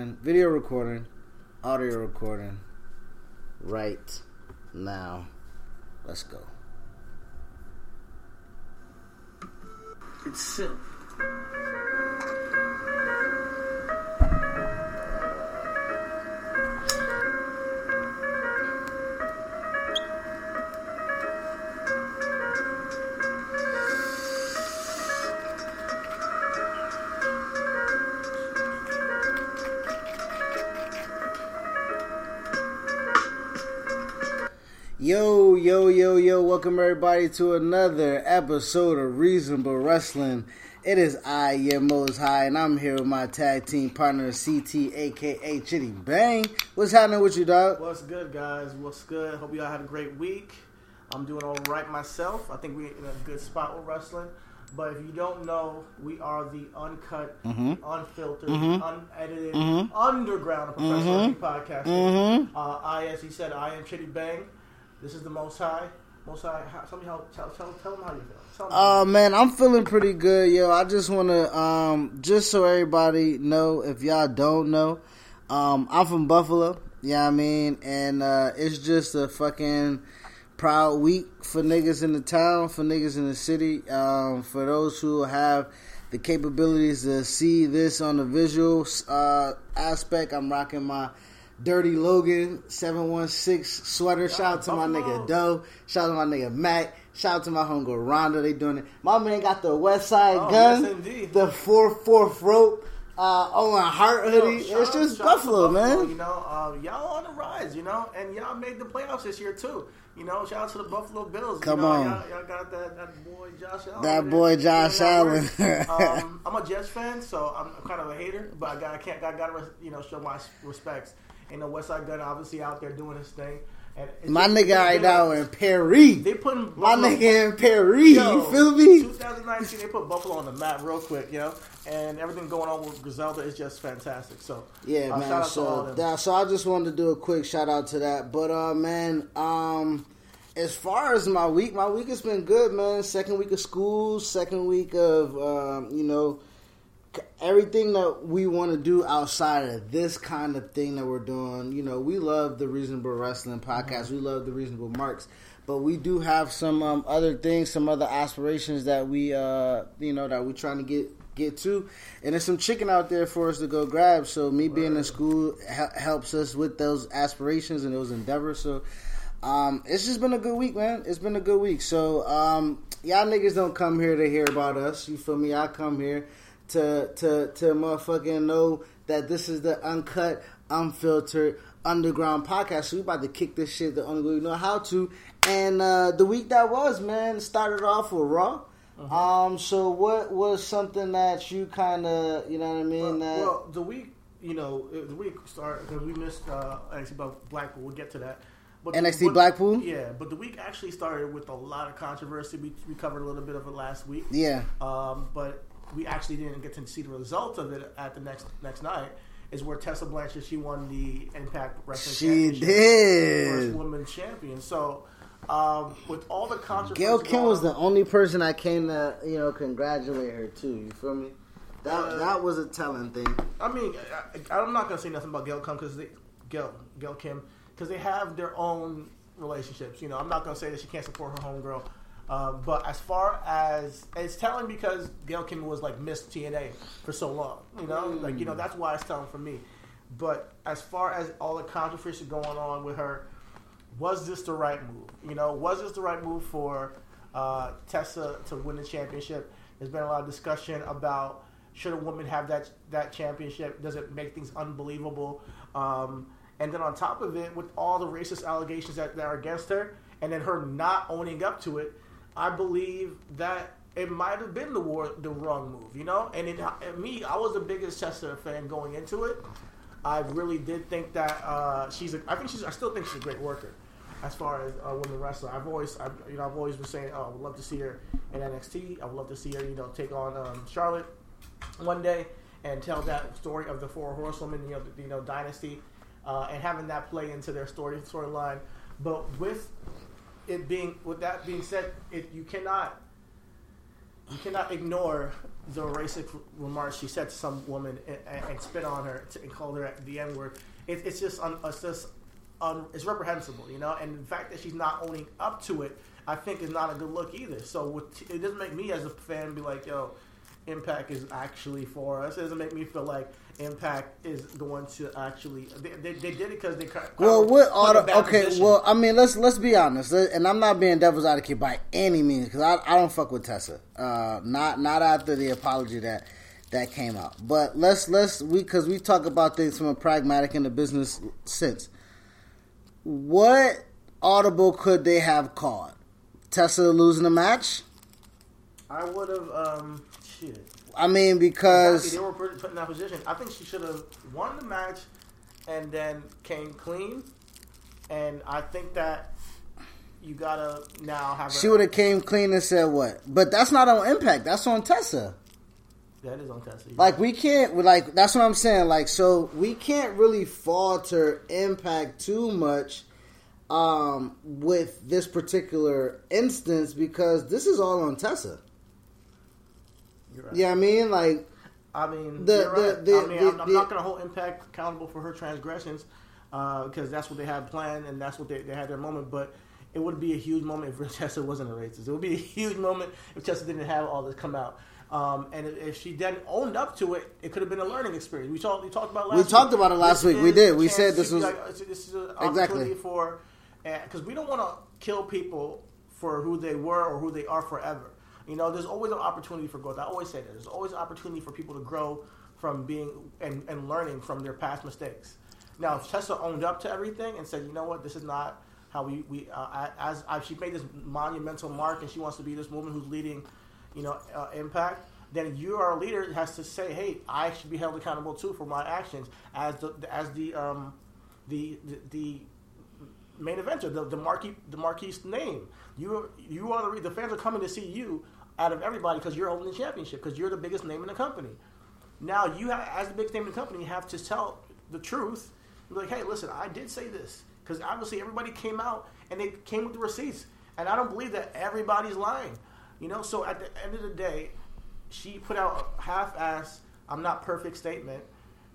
Video recording, audio recording, right now. Let's go. It's silk. Yo, yo, yo, yo, welcome everybody to another episode of Reasonable Wrestling. It is I, your Most High, and I'm here with my tag team partner, CT, aka Chitty Bang. What's happening with you, dog? What's good, guys? What's good? Hope you all had a great week. I'm doing all right myself. I think we're in a good spot with wrestling. But if you don't know, we are the uncut, Mm-hmm. unfiltered, unedited, underground professional wrestling podcast. Mm-hmm. Uh, I, as he said, I am Chitty Bang. This is the Most High. Most High. How, tell me how. Tell, tell, tell them how you feel. Uh man, I'm feeling pretty good, yo. I just wanna um just so everybody know, if y'all don't know, um I'm from Buffalo, yeah I mean, and uh it's just a fucking proud week for niggas in the town, for niggas in the city, um for those who have the capabilities to see this on the visual uh aspect. I'm rocking my Dirty Logan 716 sweater. Shout out to my nigga Doe. Shout out to my nigga Mac. Shout out to my homegirl Rhonda. They doing it. My man got the West Side Oh, gun, yes, the fourth fourth rope uh, on a heart Yo, hoodie. shout it's just to Buffalo, man. You know, uh, y'all on the rise. You know, and y'all made the playoffs this year too. You know, shout out to the Buffalo Bills. Come you know, on. y'all, y'all got that, that boy Josh Allen. That there boy Josh. Allen. um, I'm a Jets fan, so I'm kind of a hater, but I got I can't I gotta you know show my respects. And the Westside Gunn obviously out there doing his thing. And My just- nigga right now in Perry. They putting My Buffalo- nigga in Perry. Yo, You feel me? 2019, they put Buffalo on the map real quick, you know, and everything going on with Griselda is just fantastic. So Yeah, uh, man. shout out to all So that, so I just wanted to do a quick shout out to that. But uh, man, um, as far as my week, my week has been good, man. Second week of school, second week of um, you know everything that we want to do outside of this kind of thing that we're doing. You know, we love the Reasonable Wrestling podcast. We love the Reasonable Marks. But we do have some um, other things, some other aspirations that we, uh, you know, that we're trying to get get to, and there's some chicken out there for us to go grab. So me being in school hel- helps us with those aspirations and those endeavors. So um, it's just been a good week, man. It's been a good week. So um, y'all niggas don't come here to hear about us. You feel me? I come here to to to motherfucking know that this is the uncut, unfiltered, underground podcast. So we about to kick this shit the only way we know how to. And uh, the week that was, man, started off with Raw. Um, so what was something that you kind of, you know what I mean? well, that well, the week, you know, the week started because we missed uh, NXT about Blackpool. We'll get to that. But NXT but- Blackpool? yeah. But the week actually started with a lot of controversy. We, we covered a little bit of it last week. yeah, Um, but we actually didn't get to see the result of it at the next next night. Is where Tessa Blanchard she won the Impact Wrestling she Championship, first did. woman champion. So um, with all the controversy, Gail Kim was the only person I came to, you know, congratulate her too. You feel me? That Uh, that was a telling thing. I mean, I, I'm not gonna say nothing about Gail Kim because Gail Gail Kim because they have their own relationships. You know, I'm not gonna say that she can't support her homegirl. Um, but as far as it's telling because Gail Kim was like Miss TNA for so long, you know, like you know that's why it's telling for me. But as far as all the controversy going on with her, was this the right move? You know, was this the right move for uh, Tessa to win the championship? There's been a lot of discussion about should a woman have that that championship? Does it make things unbelievable? Um, and then on top of it, with all the racist allegations that, that are against her, and then her not owning up to it, I believe that it might have been the war, the wrong move. You know, and in, in me, I was the biggest Tessa fan going into it. I really did think that uh, she's. A, I think she's. I still think she's a great worker. As far as a women wrestler, I've always, I've, you know, I've always been saying, oh, I would love to see her in NXT. I would love to see her, you know, take on um, Charlotte one day and tell that story of the four horsewomen, you know, you know, dynasty, uh, and having that play into their story storyline. But with it being, with that being said, it you cannot you cannot ignore the racist remarks she said to some woman and, and spit on her and called her the N word. It, it's just un, it's just un, it's reprehensible, you know. And the fact that she's not owning up to it, I think, is not a good look either. So with, it doesn't make me as a fan be like, yo. Impact is actually for us. It doesn't make me feel like Impact is going to actually. They, they, they did it because they. Well, what auto? Okay, position. well, I mean, let's let's be honest, and I'm not being devil's advocate by any means because I, I don't fuck with Tessa. Uh, not not after the apology that that came out. But let's let's we because we talk about things from a pragmatic and a business sense. What audible could they have called? Tessa losing the match? I would have. Um, shit. I mean, because exactly. they were put in that position. I think she should have won the match and then came clean. And I think that you gotta now have. She would have came clean and said what? But that's not on Impact. That's on Tessa. That is on Tessa. Like we can't. Like that's what I'm saying. Like so, we can't really falter Impact too much um, with this particular instance because this is all on Tessa. Right. Yeah, I mean, like, I mean, the, right. the, the, I mean, I'm, I'm not going to hold Impact accountable for her transgressions because uh, that's what they had planned and that's what they, they had their moment. But it would be a huge moment if Tessa wasn't a racist. It would be a huge moment if Tessa didn't have all this come out. Um, and if she then owned up to it, it could have been a learning experience. We talked. We talked about last. We week. talked about it last this week. We did. We said this was like, this is an opportunity for because we don't want to kill people for who they were or who they are forever. You know, there's always an opportunity for growth. I always say that. There's always an opportunity for people to grow from being and, and learning from their past mistakes. Now, if Tessa owned up to everything and said, you know what, this is not how we, we uh, as, as she made this monumental mark and she wants to be this woman who's leading, you know, uh, impact, then you are a leader that has to say, hey, I should be held accountable too for my actions as the as the um, the, the, the main eventer, the the marquee the marquee name. You you are the the fans are coming to see you out of everybody because you're holding the championship because you're the biggest name in the company. Now you have, as the biggest name in the company, you have to tell the truth. Like, hey, listen, I did say this because obviously everybody came out and they came with the receipts, and I don't believe that everybody's lying. You know, so at the end of the day, she put out a half-ass "I'm not perfect" statement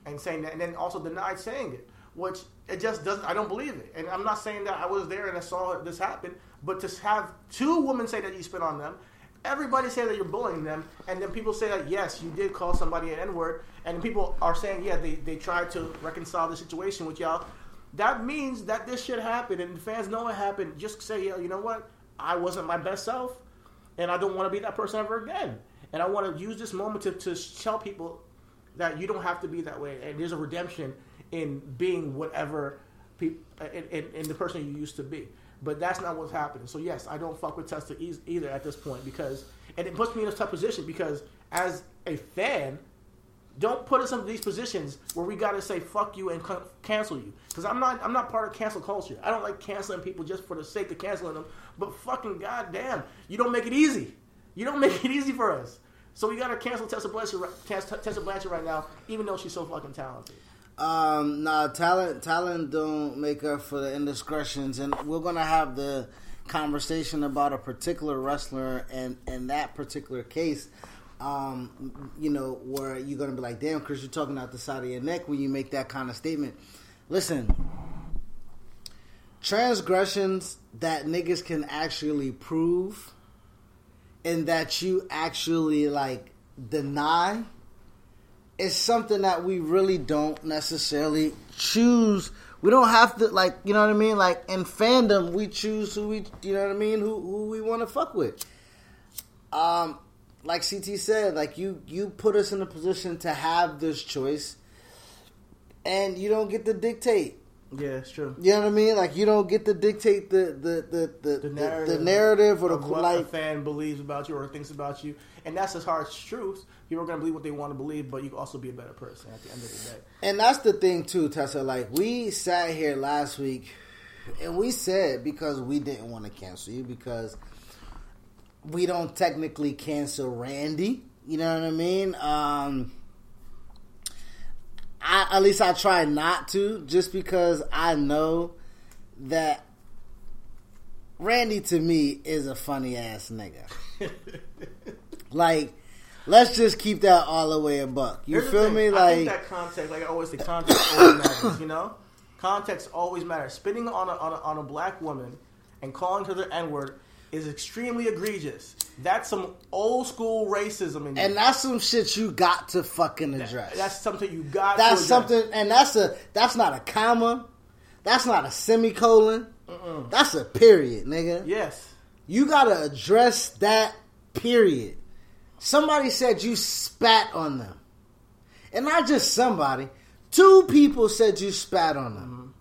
and saying that, and then also denied saying it, which it just doesn't. I don't believe it, and I'm not saying that I was there and I saw this happen, but to have two women say that you spit on them everybody say that you're bullying them, and then people say that yes, you did call somebody an N word, and people are saying yeah, they they tried to reconcile the situation with y'all. That means that this shit happened, and fans know it happened. Just say, yeah, you know what? I wasn't my best self, and I don't want to be that person ever again. And I want to use this moment to, to tell people that you don't have to be that way, and there's a redemption in being whatever in, in, in the person you used to be. But that's not what's happening. So yes, I don't fuck with Tessa either at this point because, and it puts me in a tough position because as a fan, don't put us in these positions where we gotta say fuck you and cancel you. Because I'm not, I'm not part of cancel culture. I don't like canceling people just for the sake of canceling them. But fucking goddamn, you don't make it easy. You don't make it easy for us. So we gotta cancel Tessa Blanchard, Tessa Blanchard right now, even though she's so fucking talented. Um, nah, talent, talent don't make up for the indiscretions, and we're gonna have the conversation about a particular wrestler and in that particular case. Um, you know, where you're gonna be like, "Damn, Chris, you're talking out the side of your neck when you make that kind of statement." Listen, transgressions that niggas can actually prove, and that you actually like deny is something that we really don't necessarily choose. We don't have to like, you know what I mean? Like in fandom, we choose who we, you know what I mean, who who we want to fuck with. Um, like CT said, like you you put us in a position to have this choice, and you don't get to dictate. Yeah, it's true. You know what I mean? Like you don't get to dictate the the the the, the narrative, the, the narrative or the what like, a fan believes about you or thinks about you, and that's as hard as truth. People are gonna believe what they want to believe, but you can also be a better person at the end of the day. And that's the thing too, Tessa. Like we sat here last week, and we said because we didn't want to cancel you because we don't technically cancel Randy. You know what I mean? Um, I, at least I try not to, just because I know that Randy to me is a funny ass nigga. Like, let's just keep that all the way a buck. You Here's feel me? Like, think that context, like I always say, context always matters. You know, context always matters. Spitting on a, on a on a black woman and calling her the N word is extremely egregious. That's some old school racism you. and that's some shit you got to fucking address. That's something you got. that's to address. something, and that's a that's not a comma. That's not a semicolon. That's a period, nigga. Yes. You gotta address that period. Somebody said you spat on them. And not just somebody. Two people said you spat on them.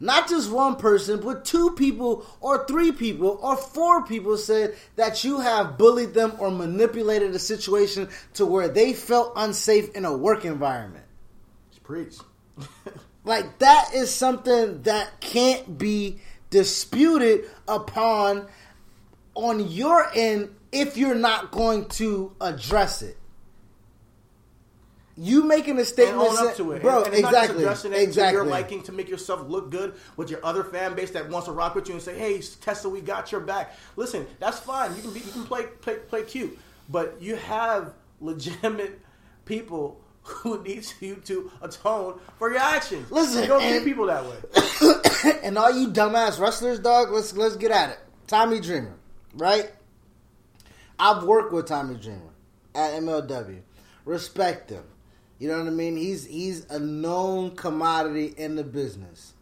Not just one person, but two people or three people or four people said that you have bullied them or manipulated a situation to where they felt unsafe in a work environment. Just preach. Like that is something that can't be disputed upon on your end if you're not going to address it. You making a and statement, own up to it, bro. And, and it's not just exactly, addressing it exactly. to your liking to make yourself look good with your other fan base that wants to rock with you and say, "Hey, Tessa, we got your back." Listen, that's fine. You can be, you can play play play cute, but you have legitimate people who needs you to atone for your actions. Listen, you don't and- treat people that way. and all you dumbass wrestlers, dog, let's let's get at it. Tommy Dreamer, right? I've worked with Tommy Dreamer at MLW. Respect him. You know what I mean? He's he's a known commodity in the business.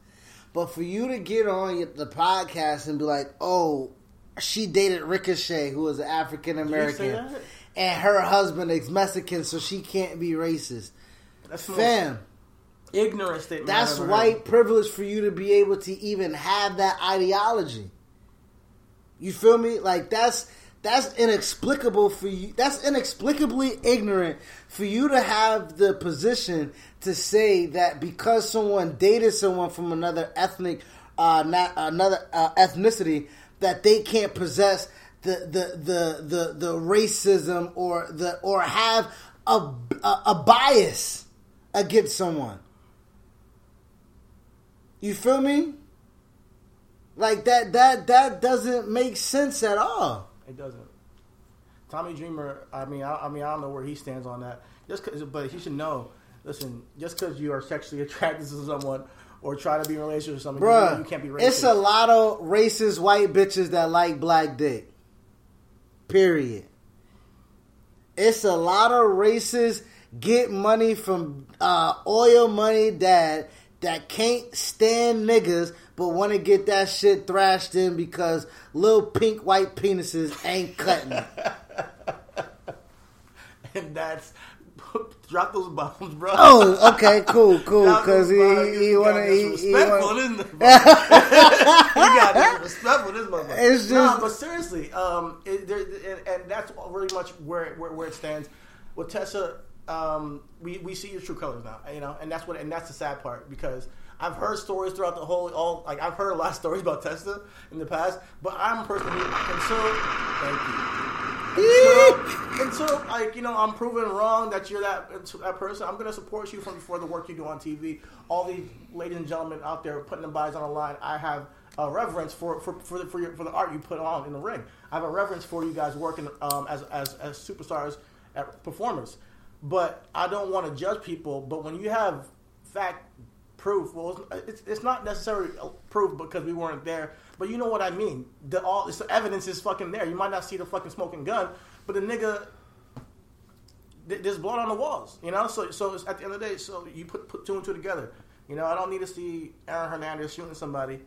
But for you to get on the podcast and be like, "Oh, she dated Ricochet, who was an African American, and her husband is Mexican, so she can't be racist." That's Fam, ignorant statement. that's white heard. privilege for you to be able to even have that ideology. You feel me? Like that's that's inexplicable for you. That's inexplicably ignorant for you to have the position to say that because someone dated someone from another ethnic, uh, not another uh, ethnicity, that they can't possess the the the the, the racism or the or have a, a a bias against someone. You feel me? Like that that that doesn't make sense at all. It doesn't. Tommy Dreamer. I mean, I, I mean, I don't know where he stands on that. Just 'cause- but he should know. Listen, just because you are sexually attracted to someone or try to be in a relationship with someone, Bruh, you can't be racist. it's a lot of racist white bitches that like black dick. Period. It's a lot of racist get money from uh, oil money dad that can't stand niggas but want to get that shit thrashed in because little pink white penises ain't cutting and that's drop those bombs, bro. Oh, okay, cool, cool. Because he, he, want to. He, he wanna, isn't it, bro? you got disrespectful, this motherfucker. It's Nah, just- but seriously, um, it, there, and, and that's really much where, where where it stands. With Tessa, um, we we see your true colors now, you know, and that's what and that's the sad part because. I've heard stories throughout the whole, all like I've heard a lot of stories about Tessa in the past, but I'm a person who, until, thank you, until, until like you know I'm proven wrong that you're that that person. I'm gonna support you from for the work you do on TV. All these ladies and gentlemen out there putting their bodies on the line. I have a reverence for for for the, for, your, for the art you put on in the ring. I have a reverence for you guys working um, as as as superstars at performers. But I don't want to judge people. But when you have fact proof, well, it's, it's, it's not necessarily proof because we weren't there. But you know what I mean. The all it's, the evidence is fucking there. You might not see the fucking smoking gun, but the nigga th- there's blood on the walls, you know. So, so it's, at the end of the day, so you put put two and two together. You know, I don't need to see Aaron Hernandez shooting somebody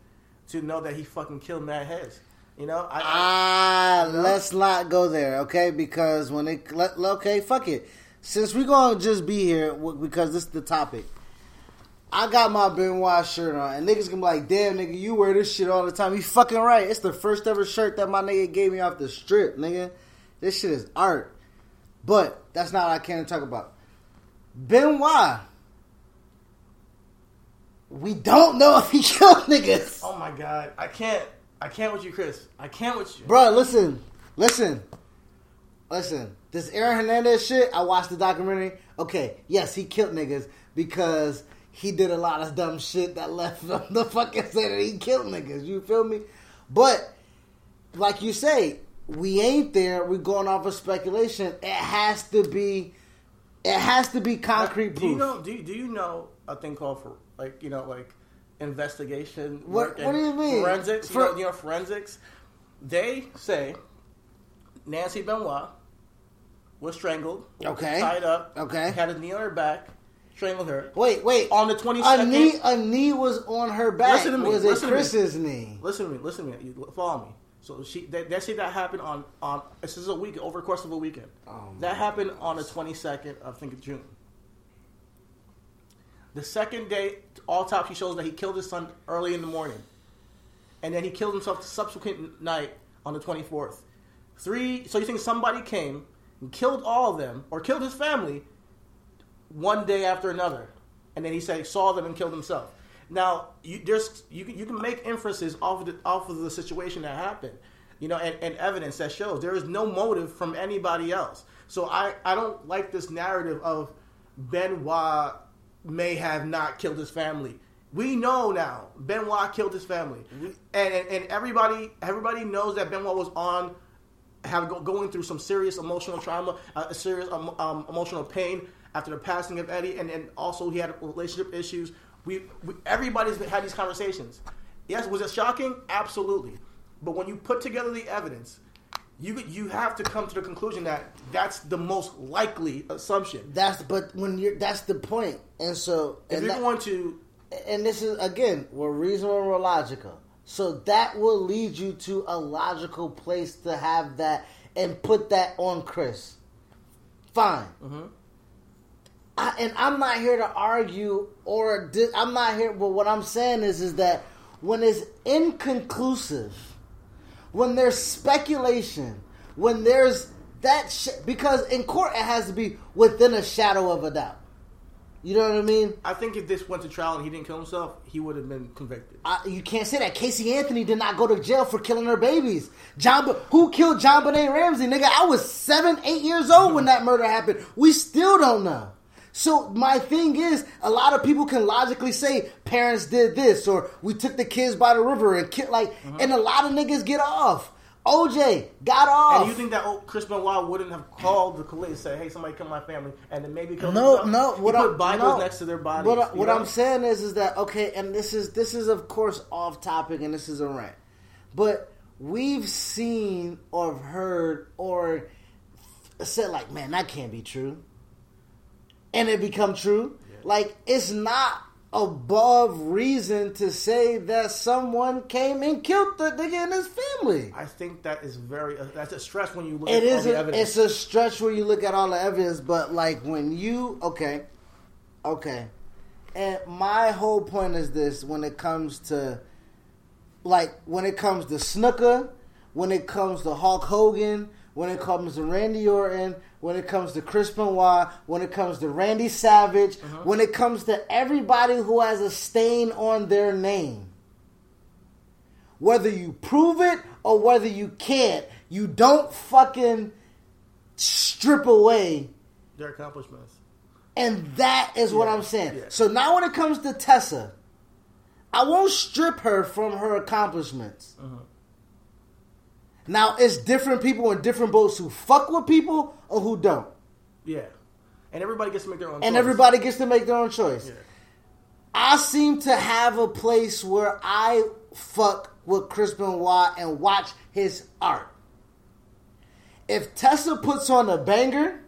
to know that he fucking killed Matt Heads. You know, I, I, Ah, let's not go there, okay? Because when it let, okay, fuck it. Since we're gonna just be here because this is the topic, I got my Benoit shirt on, and niggas gonna be like, "Damn, nigga, you wear this shit all the time." You fucking right. It's the first ever shirt that my nigga gave me off the strip, nigga. This shit is art, but that's not what I came to talk about. Benoit. We don't know if he killed niggas. oh my god, I can't, I can't with you, Chris. I can't with you. Bro, listen, listen, listen. This Aaron Hernandez shit, I watched the documentary. Okay, yes, he killed niggas because he did a lot of dumb shit that left him the fucking say that he killed niggas. You feel me? But like you say, we ain't there. We're going off of speculation. It has to be. It has to be concrete proof. do you know? Do you, do you know a thing called for like you know like investigation? What- what do you mean? Forensics. For- you, know, you know forensics. They say Nancy Benoit was strangled, Okay. tied up, Okay. had a knee on her back, strangled her. Wait, wait. On the twenty second, a 22nd knee, a knee was on her back. Listen to me, Was it listen to me. Chris's knee? Listen to me. Listen to me. You follow me. So she they, they say that happened on on this is a week over the course of a weekend. Oh, that happened on the twenty second, I think, of June. The second day, autopsy shows that he killed his son early in the morning, and then he killed himself the subsequent night on the twenty fourth. Three. So you think somebody came and killed all of them, or killed his family, one day after another, and then he said he saw them and killed himself. Now, you, there's you can, you can make inferences off of the, off of the situation that happened, you know, and, and evidence that shows there is no motive from anybody else. So I, I don't like this narrative of Benoit may have not killed his family. We know now Benoit killed his family, and, and and everybody everybody knows that Benoit was on have go, going through some serious emotional trauma, uh, serious um, um, emotional pain after the passing of Eddie, and, and also he had relationship issues. We, we everybody's had these conversations. Yes, was it shocking? Absolutely. But when you put together the evidence, you you have to come to the conclusion that that's the most likely assumption. That's but when you're that's the point. And so If and you're that- going to and this is again we're reasonable we're logical so that will lead you to a logical place to have that and put that on chris fine mm-hmm. I, and i'm not here to argue or di- i'm not here but what i'm saying is is that when it's inconclusive when there's speculation when there's that shit because in court it has to be within a shadow of a doubt you know what i mean I think if this went to trial and he didn't kill himself, he would have been convicted. I, you can't say that. Casey Anthony did not go to jail for killing her babies. John, who killed JonBenét Ramsey? Nigga, I was seven, eight years old when that murder happened. We still don't know. So my thing is, a lot of people can logically say parents did this, or we took the kids by the river and killed. Like, mm-hmm. and a lot of niggas get off. OJ got off. And you think that oh, Chris Benoit wouldn't have called the police and said, "Hey, somebody killed my family," and then maybe killed No, himself? no. He What put I, Bibles no. next to their bodies. What, I, what I'm saying is, is that okay? And this is this is of course off topic, and this is a rant. But we've seen or heard or said like, man, that can't be true, and it become true. Like it's not above reason to say that someone came and killed the nigga and his family. I think that is very. Uh, that's a stress when you look It at all is. the evidence. it's a stretch when you look at all the evidence, but like when you okay, okay, and my whole point is this: when it comes to, like, when it comes to Snuka, when it comes to Hulk Hogan, when it comes to Randy Orton, when it comes to Chris Benoit, when it comes to Randy Savage, when it comes to everybody who has a stain on their name whether you prove it or whether you can't, you don't fucking strip away. their accomplishments. And that is what I'm saying. yeah. So now when it comes to Tessa, I won't strip her from her accomplishments. Uh-huh. Now it's different people in different boats who fuck with people or who don't. Yeah, and everybody gets to make their own. And choice. everybody gets to make their own choice. Yeah. I seem to have a place where I fuck with Chris Benoit and watch his art. If Tessa puts on a banger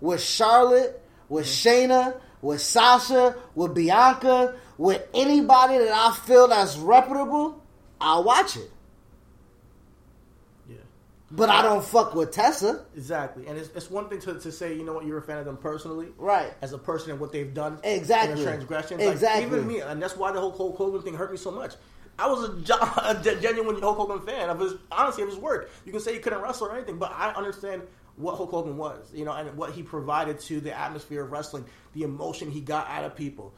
with Charlotte, with mm-hmm. Shayna, with Sasha, with Bianca, with anybody that I feel that's reputable, I'll watch it. But I don't fuck with Tessa. exactly. And it's, it's one thing to, to say, you know what, you're a fan of them personally, Right. As a person and what they've done, Exactly. and transgressions, Exactly. Like, even me, and that's why the whole Hulk Hogan thing hurt me so much. I was a, a genuine Hulk Hogan fan of his, honestly, of his work. You can say he couldn't wrestle or anything, but I understand what Hulk Hogan was, you know, and what he provided to the atmosphere of wrestling, the emotion he got out of people.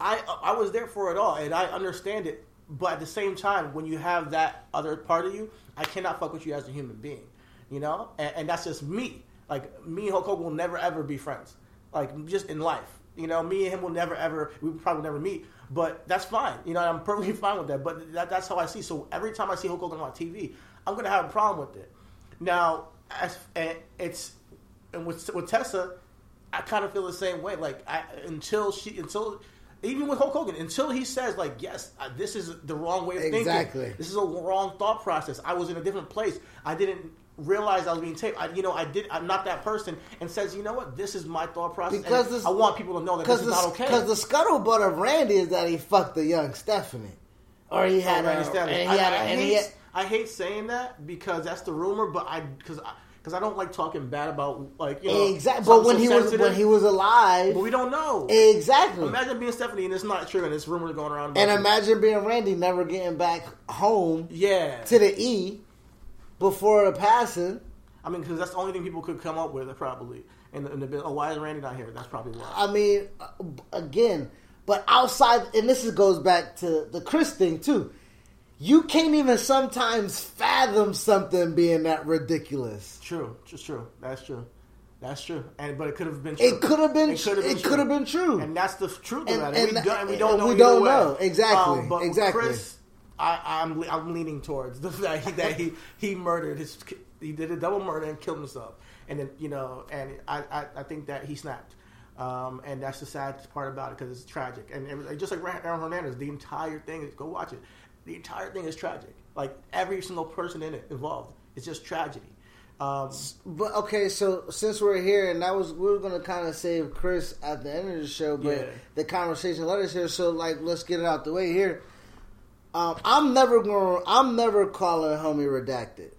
I I was there for it all, and I understand it. But at the same time, when you have that other part of you, I cannot fuck with you as a human being, you know, and, and that's just me. Like me and Hulk Hogan will never ever be friends, like just in life. You know, me and him will never ever. We probably never meet, but that's fine. You know, I'm perfectly fine with that. But that, that's how I see. So every time I see Hulk Hogan on TV, I'm gonna have a problem with it. Now, as and it's and with with Tessa, I kind of feel the same way. Like I, until she until even with Hulk Hogan, until he says like, yes, uh, this is the wrong way of Exactly. thinking. This is a wrong thought process. I was in a different place. I didn't realize I was being taped. I, you know, I did. I'm not that person. And says, you know what? This is my thought process. Because this- I want people to know that this Because is the, not okay. Because the scuttlebutt of Randy is that he fucked the young Stephanie, or he had Oh, Randy a, Savage. and I, he had, I a- and hate, he had, I hate saying that because that's the rumor, but I because I because I don't like talking bad about like you know exactly. But when so he was when he was alive, but we don't know. exactly. Imagine being Stephanie and it's not true and it's rumors going around. and imagine being Randy never getting back home yeah, to the E before the passing. I mean because that's the only thing people could come up with probably. And and the oh, why is Randy not here? That's probably why. I mean, uh, again, but outside, and this goes back to the Chris thing too. You can't even sometimes fathom something being that ridiculous. True, just true. That's true. That's true. And but it could have been. true. It could have been. It could have been. It could have been true. And that's the truth And- about it. and we, don't, and we don't know. we don't way. know. Exactly. Um, but Exactly. Chris, I, I'm I'm leaning towards the fact he- that he he murdered his he did a double murder and killed himself, and then you know, and I I, I think that he snapped. Um, and that's the sad part about it because it's tragic, and, and just like Aaron Hernandez, the entire thing is go watch it. The entire thing is tragic. Like every single person in it involved, it's just tragedy. Um, But okay, so since we're here, and that was we were going to kind of save Chris at the end of the show, but Yeah. the conversation led us here. So like, let's get it out the way here. Um, I'm never going. I'm never calling homie redacted.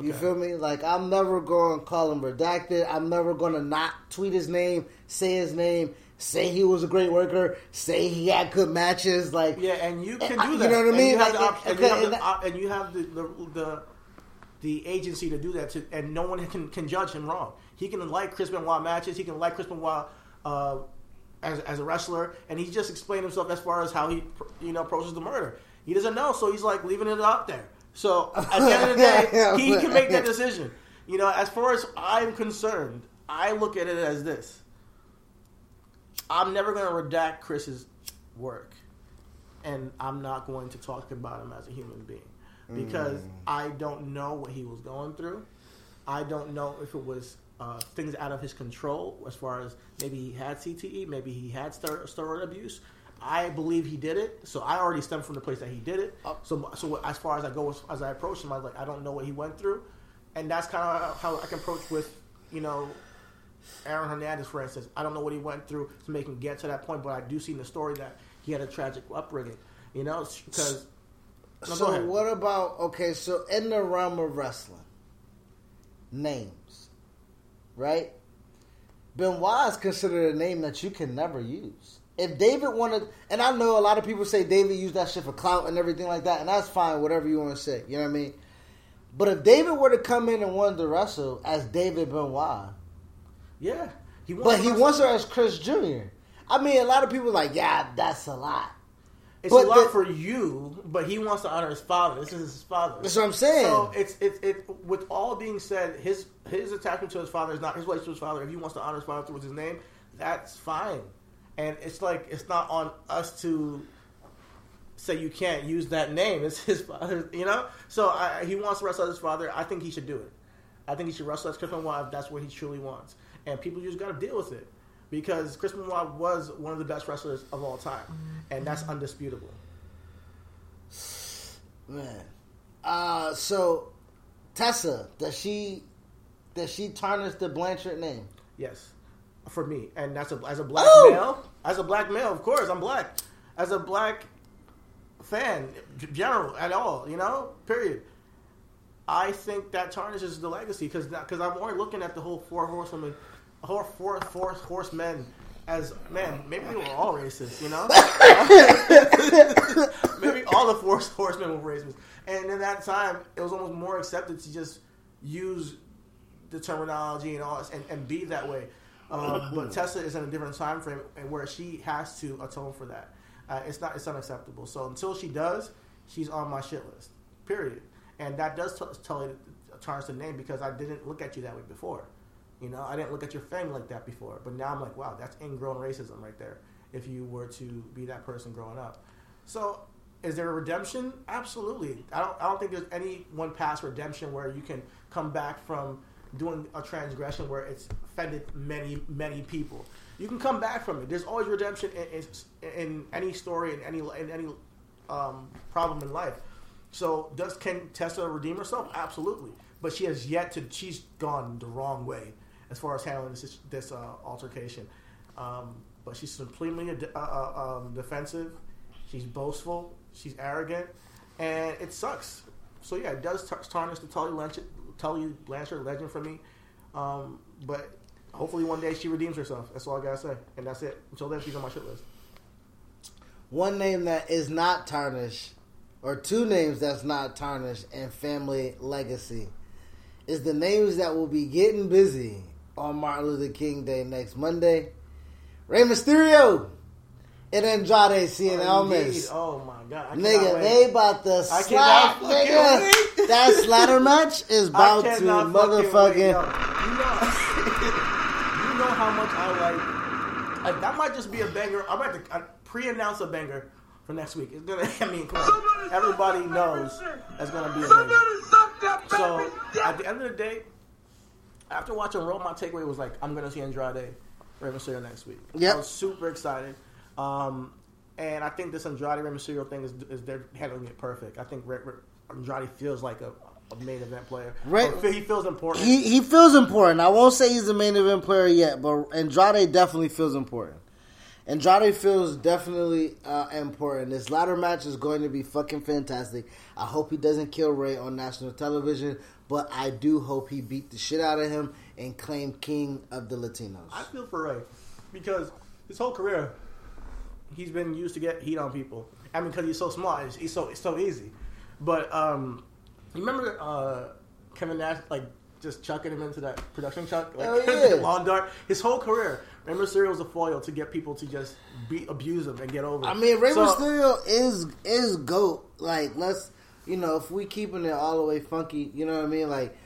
You feel me? Like I'm never going to call him redacted. I'm never going to not tweet his name, say his name, say he was a great worker, say he had good matches. Like Yeah, and you can do you that. know what I mean? You have Like, the op- and, you have the, and you have the the, the the agency to do that, to, and no one can, can judge him wrong. He can like Chris Benoit matches. He can like Chris Benoit uh, as as a wrestler, and he just explained himself as far as how he you know approaches the murder. He doesn't know, so he's like leaving it out there. So at the end of the day, he can make that decision. You know, as far as I'm concerned, I look at it as this. I'm never going to redact Chris's work, and I'm not going to talk about him as a human being because I don't know what he was going through. I don't know if it was uh, things out of his control, as far as maybe he had CTE, maybe he had stero- steroid abuse. I believe he did it, so I already stem from the place that he did it. So, so as far as I go, as, as I approach him, I was like, I don't know what he went through, and that's kind of how I can approach with, you know, Aaron Hernandez, for instance, I don't know what he went through to make him get to that point, but I do see in the story that he had a tragic upbringing. You know, because no, so what about okay? So in the realm of wrestling, names, right? Benoit is considered a name that you can never use. If David wanted, and I know a lot of people say David used that shit for clout and everything like that, and that's fine, whatever you want to say. You know what I mean? But if David were to come in and wanted to wrestle as David Benoit, yeah, he wants but he wants her as Chris Jr. I mean, a lot of people are like, yeah, that's a lot. It's but a lot the- for you, but he wants to honor his father. This is his father. That's what I'm saying. So it's it's it. With all being said, his his attachment to his father is not his relationship to his father. If he wants to honor his father through his name, that's fine. And it's like it's not on us to say you can't use that name. It's his father, you know. So I, he wants to wrestle his father. I think he should do it. I think he should wrestle as Chris Benoit if that's what he truly wants. And people just got to deal with it because Chris Benoit was one of the best wrestlers of all time, and that's undisputable. Man. Uh so Tessa, does she does she tarnish the Blanchard name? Yes, for me, and that's a, as a black Ooh! male. As a black male, of course, I'm black. As a black fan, general at all, you know, period. I think that tarnishes the legacy because because I'm only looking at the whole four horsewomen, whole four four horsemen as man. Maybe they were all racist, you know. maybe all the four horsemen were racist, and in that time, it was almost more accepted to just use the terminology and all this and, and be that way. Um, but Tessa is in a different time frame and where she has to atone for that. Uh, it's not it's unacceptable. So until she does, she's on my shit list. Period. And that does t- tell it tarnish the name because I didn't look at you that way before. You know, I didn't look at your family like that before. But now I'm like, wow, that's ingrown racism right there. If you were to be that person growing up, so is there a redemption? Absolutely. I don't. I don't think there's any one past redemption where you can come back from doing a transgression where it's offended many many people. You can come back from it. There's always redemption in, in, in any story in any in any um, problem in life. So does can Tessa redeem herself? Absolutely, but she has yet to. She's gone the wrong way as far as handling this this uh, altercation. Um, but she's completely uh, uh, um, defensive. She's boastful. She's arrogant, and it sucks. So yeah, it does tarnish the Tully Blanchard, Tully Blanchard legend for me. Um, but hopefully one day she redeems herself. That's all I gotta say, and that's it. Until then, she's on my shit list. One name that is not tarnished, or two names that's not tarnished, and family legacy is the names that will be getting busy on Martin Luther King Day next Monday. Rey Mysterio and Andrade Cien oh, Almas. Oh my god, nigga, wait. they about to slap, nigga. that slather match is about to motherfucking. you, know, you know how much I like. like. That might just be a banger. I'm about to pre-announce a banger for next week. It's gonna. I mean, come on. Everybody knows that's gonna be a banger. So at the end of the day, after watching Raw, my takeaway was like, I'm gonna see Andrade Rey Mysterio next week. Yeah, I was super excited. Um, and I think this Andrade Rey Mysterio thing is, is they're handling it perfect. I think Andrade feels like a, a main event player. Right, he feels important. He he feels important. I won't say he's a main event player yet, but Andrade definitely feels important. Andrade feels definitely uh, important. This ladder match is going to be fucking fantastic. I hope he doesn't kill Rey on national television, but I do hope he beat the shit out of him and claim king of the Latinos. I feel for Rey because his whole career he's been used to get heat on people. I mean, because he's so smart, he's, he's so it's so easy. But um, you remember uh, Kevin Nash like just chucking him into that production chuck, like oh, yeah. lawn dart. His whole career, Rey Mysterio was a foil to get people to just beat, abuse him and get over. I mean, Rey so, Mysterio is is goat. Like, let's you know, if we keeping it all the way funky, you know what I mean? Like,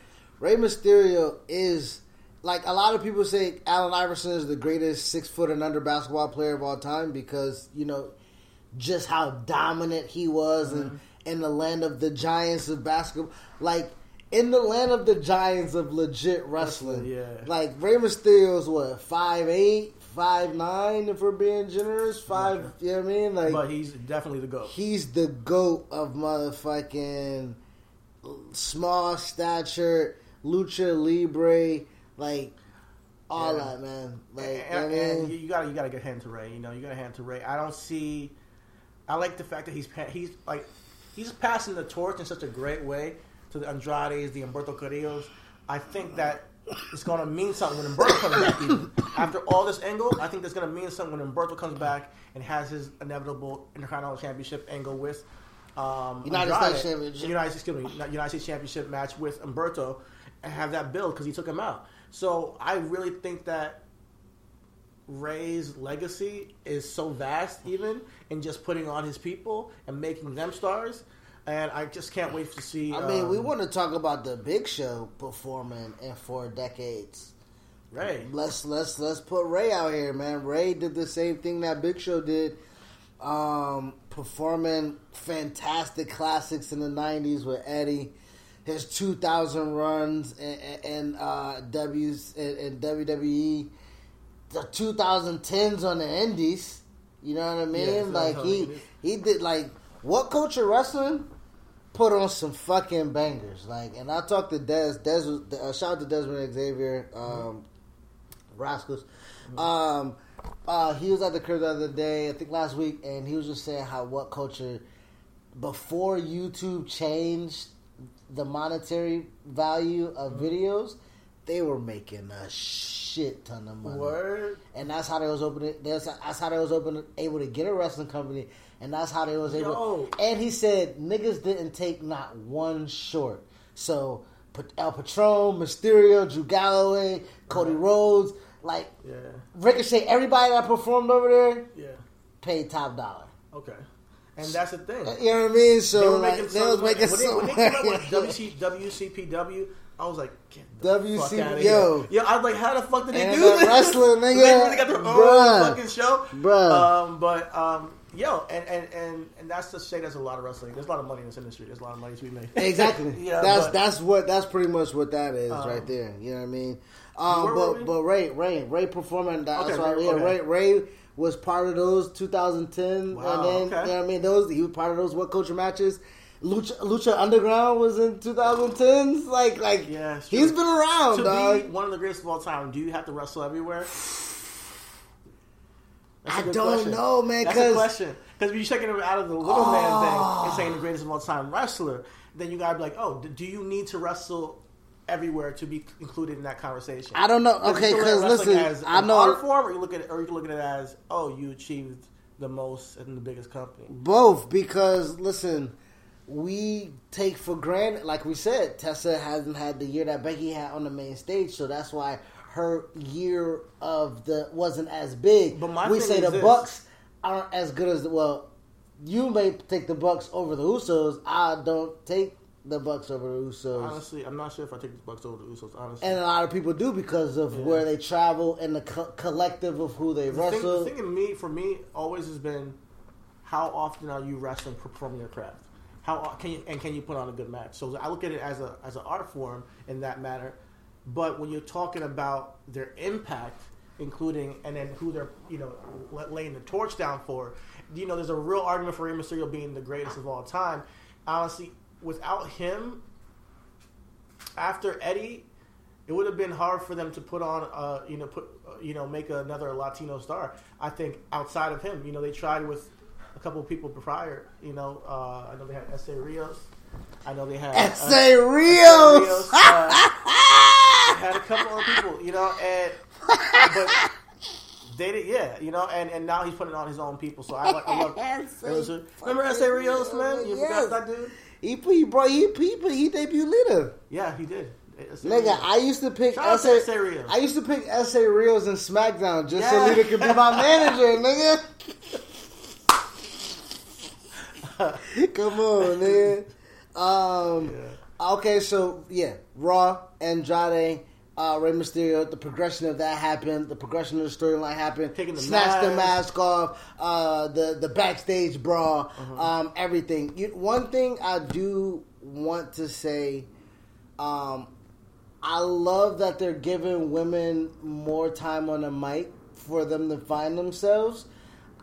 Rey Mysterio is like a lot of people say Allen Iverson is the greatest six foot and under basketball player of all time because you know just how dominant he was mm-hmm. and in the land of the giants of basketball like in the land of the giants of legit wrestling yeah like Rey Mysterio's what five eight five nine if we're being generous five okay. you know what I mean like but he's definitely the goat he's the goat of motherfucking small stature lucha libre like all yeah. that, man. Like, and, and, and you gotta you gotta get hand to Rey, You know, you gotta hand to Rey. I don't see. I like the fact that he's he's like he's passing the torch in such a great way to the Andrades, the Humberto Carrillos. I think that it's going to mean something when Humberto comes back. Even. After all this angle, I think that's going to mean something when Humberto comes back and has his inevitable Intercontinental Championship angle with um, United Andrade, States Championship. United, excuse me, United States Championship match with Humberto and have that build because he took him out. So I really think that Rey's legacy is so vast, even in just putting on his people and making them stars. And I just can't wait to see. I mean, um, we want to talk about the Big Show performing in four decades. Rey, let's let's let's put Rey out here, man. Rey did the same thing that Big Show did, um, performing fantastic classics in the '90s with Eddie his 2000 runs in, in uh, W's WWE, the 2010s on the Indies. You know what I mean? Yeah, like he he did like WhatCulture Wrestling put on some fucking bangers. Like, and I talked to Des. Des was uh, shout out to Desmond Xavier, um, mm-hmm. Rascalz. Um, uh, he was at the crib the other day, I think last week, and he was just saying how WhatCulture before YouTube changed the monetary value of mm-hmm. videos, they were making a shit ton of money. Word. And that's how they was opening. That's, that's how they was open, able to get a wrestling company, and that's how they was able. Yo. And he said niggas didn't take not one short. So El Patron, Mysterio, Drew Galloway, Cody. Rhodes, like yeah. Ricochet, everybody that performed over there, yeah, paid top dollar. Okay. And that's the thing. You know what I mean? So they were making, like, they was making when, they, when they came up with WC, WCPW, I was like, get the WC, fuck out of yo, here. Yeah, I was like, how the fuck did they and do this? Wrestling, nigga. they really got their own fucking show, bruh. Um, but um, Yo, and, and, and, and that's the say there's a lot of wrestling. There's a lot of money in this industry. There's a lot of money to be made. Exactly. Yeah, that's but- that's what that's pretty much what that is Um, right there. You know what I mean? Um, where were we? but but Rey Rey Rey performing. That's Okay, why Rey- yeah, okay. Rey Rey was part of those 2010, Wow, and then okay. you know what I mean. Those he was part of those WhatCulture matches. Lucha, Lucha Underground was in 2010s. Like like Yeah, he's been around, to dog. be one of the greatest of all time, do you have to wrestle everywhere? That's a good don't question. know, man, That's a question. Because when you're taking it out of the little man oh. thing and saying the greatest of all time wrestler, then you gotta be like, oh, do you need to wrestle everywhere to be included in that conversation? I don't know. Okay, because look at 'cause wrestling listen, as I know- art form, or you look at it, or you look at it as, oh, you achieved the most in the biggest company. Both, because listen, we take for granted, like we said, Tessa hasn't had the year that Becky had on the main stage, so that's why her year of the wasn't as big. But my we thing say the this. Bucks aren't as good as the well. You may take the Bucks over the Usos. I don't take the Bucks over the Usos. Honestly, I'm not sure if I take the Bucks over the Usos. Honestly, and a lot of people do because of Yeah. where they travel and the co- collective of who they the thing, wrestle. the thing in me, for me, always has been how often are you wrestling, performing your craft? How can you and can you put on a good match? So I look at it as a as an art form in that matter. But when you're talking about their impact, including and then who they're you know laying the torch down for, you know, there's a real argument for Rey Mysterio being the greatest of all time. Honestly, without him, after Eddie, it would have been hard for them to put on, uh, you know, put, uh, you know, make another Latino star. I think outside of him, you know, they tried with a couple of people prior. You know, uh, I know they had Essa Rios. I know they had uh, Essa Rios. Had a couple of people, you know, and but they did, yeah, you know, and, and now he's putting on his own people. So I, like- I love. S.A. it was a- remember Essa Rios, man? You Yes. forgot that dude? He he bro he he he debuted leader. Yeah, he did. Nigga, I used to pick SA, Essa Rios. I used to pick Essa Rios in SmackDown just so Yeah. Lita could be my manager, nigga. Come on, man. Um, Okay, so yeah, Raw, Andrade, uh, Rey Mysterio. The progression of that happened. The progression of the storyline happened. Taking the Snatch the mask. mask off. Uh, the the backstage brawl. Uh-huh. Um, everything. You, one thing I do want to say. Um, I love that they're giving women more time on the mic for them to find themselves.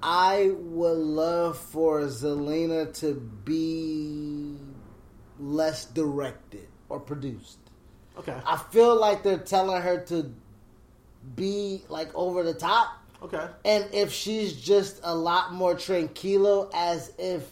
I would love for Zelina to be less directed or produced. Okay. I feel like they're telling her to be like over the top. Okay. And if she's just a lot more tranquilo, as if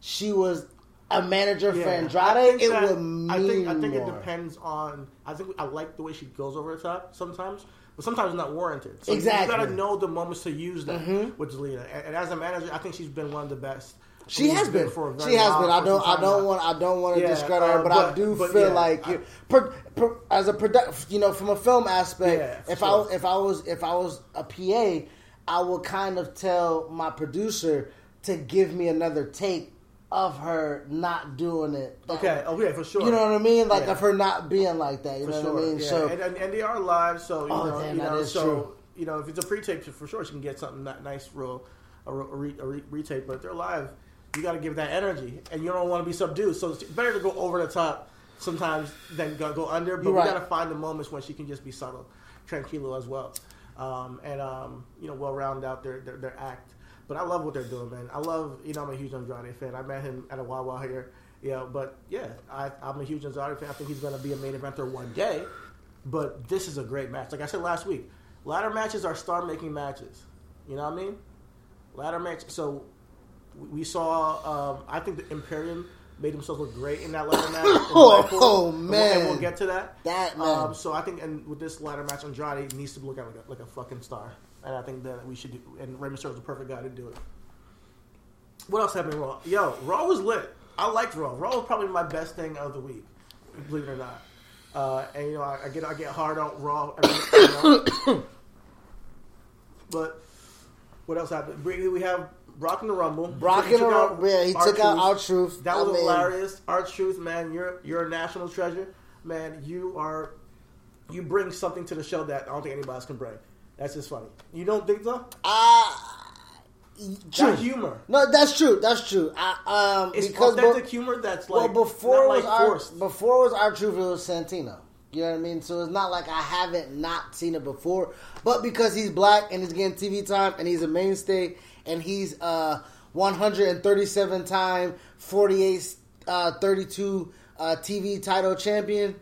she was a manager for I Andrade, it that- would mean I think I think it depends on. I think I like the way she goes over the top sometimes, but sometimes it's not warranted. So Exactly. Mm-hmm. You got to know the moments to use that with Zelina. And, and as a manager, I think she's been one of the best. She has been. for She has been. I don't. I don't want. I don't want to Yeah, discredit her, uh, but, I do but feel yeah, like I- you, per, per, as a product, you know, from a film aspect. Yeah, if sure. I if I was if I was a PA, I would kind of tell my producer to give me another take of her not doing it. that Okay. Oh yeah, for sure. You know what I mean? Like Yeah. of her not being like that. You For know sure. what I mean? Yeah. So and, and, and they are live, so you Oh, know, damn, you that know, so true. you know, if it's a pre-tape, for sure, she can get something ni- nice, real, a, re- a, re- a re- retake. But if they're live, you got to give that energy, and you don't want to be subdued. So it's better to go over the top sometimes than go, go under. But You're we got to find the moments when she can just be subtle, tranquilo as well, um, and um, you know, well round out their, their their act. But I love what they're doing, man. I love, you know, I'm a huge Andrade fan. I met him at a Wawa here, you know, but yeah, I, I'm a huge Andrade fan. I think he's going to be a main eventer one day. But this is a great match. Like I said last week, ladder matches are star making matches. You know what I mean? Ladder match. So we saw. Um, I think the Imperium made themselves look great in that ladder match. Oh, oh, And we'll- and we'll get to that. That, man. Um, so I think, and with this ladder match, Andrade needs to look like a, like a fucking star. And I think that we should. do And Rey Mysterio is the perfect guy to do it. What else happened Raw? Yo, Raw was lit. I liked Raw. Raw was probably my best thing of the week, believe it or not. Uh, and you know, I, I get I get hard on Raw. Every, you know. but what else happened? We have Brock in the Rumble. Brock in the Rumble, yeah, he took out R-Truth. That I was mean- hilarious. R-Truth, man, you're you're a national treasure, man. You are you bring something to the show that I don't think anybody else can bring. That's just funny. You don't think so? Uh, True. That humor. No, that's true. That's true. I, um, It's because authentic be- humor that's like well, before not was like our forced. before was R-Truth it was Santino. You know what I mean? So it's not like I haven't not seen it before, but because he's black and he's getting TV time and he's a mainstay and he's uh 137 time 48 uh 32 uh TV title champion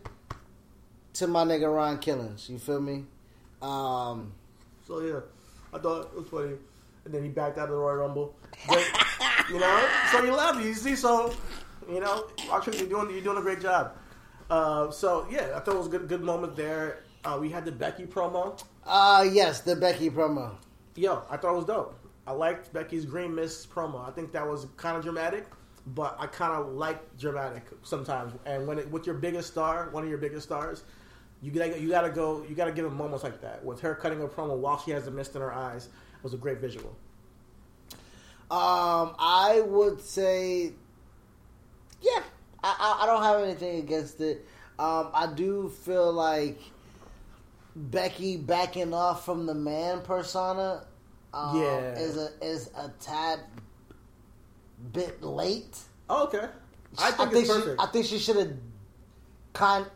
to my nigga Ron Killings. You feel me? Um So yeah, I thought it was funny, and then he backed out of the Royal Rumble. But, you know, so you love. You see, so you know, actually, you're doing you're doing a great job. Uh, so yeah, I thought it was a good good moment there. Uh, we had the Becky promo. uh yes, the Becky promo. Yo, I thought it was dope. I liked Becky's Green Mist promo. I think that was kind of dramatic, but I kind of like dramatic sometimes. And when it, with your biggest star, one of your biggest stars, you gotta you gotta go. You gotta give him moments like that. With her cutting a promo while she has the mist in her eyes, was a great visual. Um, I would say, yeah, I, I, I don't have anything against it. Um, I do feel like Becky backing off from the man persona, um, Yeah. is a is a tad bit late. Oh, okay. I think, think it's she, perfect. I think she should have kind.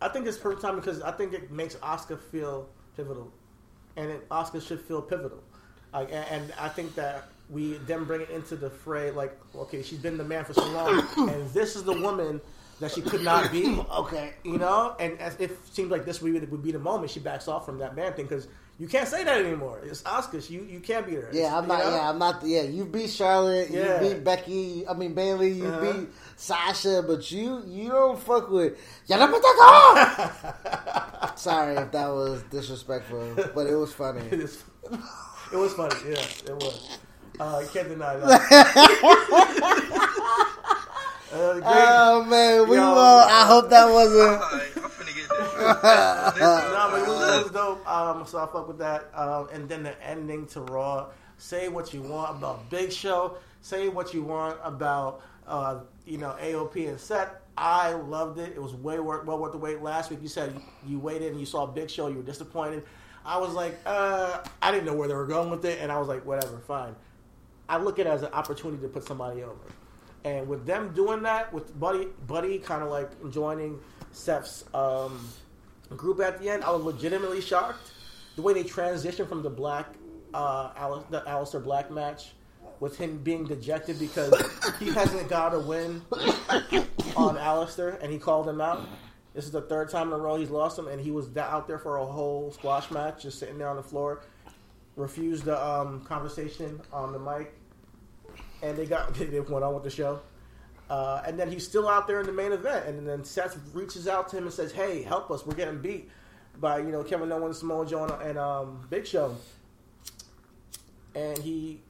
I think it's perfect time because I think it makes Oscar feel pivotal, and it, Oscar should feel pivotal. Like, and, and I think that we then bring it into the fray. Like, okay, she's been the man for so long, and this is the woman that she could not be. Okay, You know, and as if it seems like this would be, would be the moment she backs off from that man thing because you can't say that anymore. It's Oscar. You you can't be there. Yeah, I'm You not. know? Yeah, I'm not. Yeah, you beat Charlotte. Yeah. You beat Becky. I mean Bayley. You Uh-huh. beat Sasha, but you you don't fuck with. Yadamataka! Sorry if that was disrespectful, but it was funny. It, is, it was funny. Yeah, it was. Uh, you can't deny that. uh. Oh man, we Yo. will. I hope that wasn't. I'm finna get this. no, but it was, dope. Um, so I fuck with that. Um, and then the ending to Raw. Say what you want about Big Show. Say what you want about uh, you know AOP and Seth. I loved it. It was way worth, well worth the wait. Last week you said you waited and you saw Big Show. You were disappointed. I was like, uh, I didn't know where they were going with it, and I was like, whatever, fine. I look at it as an opportunity to put somebody over. And with them doing that, with Buddy, Buddy kind of like joining Seth's um, group at the end, I was legitimately shocked. The way they transitioned from the Black, uh, Al- the Aleister Black match, with him being dejected because he hasn't got a win on Aleister, and he called him out. This is the third time in a row he's lost him, and he was out there for a whole squash match, just sitting there on the floor. Refused the um, conversation on the mic, and they got they went on with the show. Uh, and then he's still out there in the main event, and then Seth reaches out to him and says, "Hey, help us! We're getting beat by you know Kevin Owens, Samoa Joe, and, um, Big Show." And he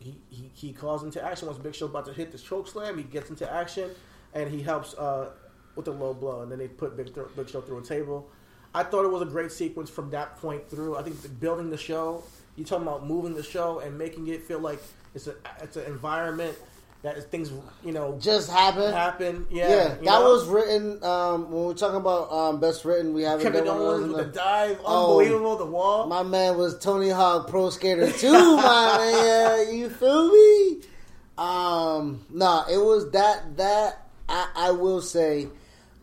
he, he he calls into action once Big Show's about to hit the choke slam. He gets into action, and he helps uh, with the low blow, and then they put Big, Th- Big Show through a table. I thought it was a great sequence from that point through. I think the, building the show, you talking about moving the show and making it feel like it's a it's an environment that things you know Just happened. happen. Yeah, Yeah, that know? was written. Um, when we're talking about um, best written, we haven't Kevin done Owens with the the- dive, Oh. unbelievable. The wall. My man was Tony Hawk Pro Skater 2, my man. You feel me? Um, nah, it was that that I, I will say,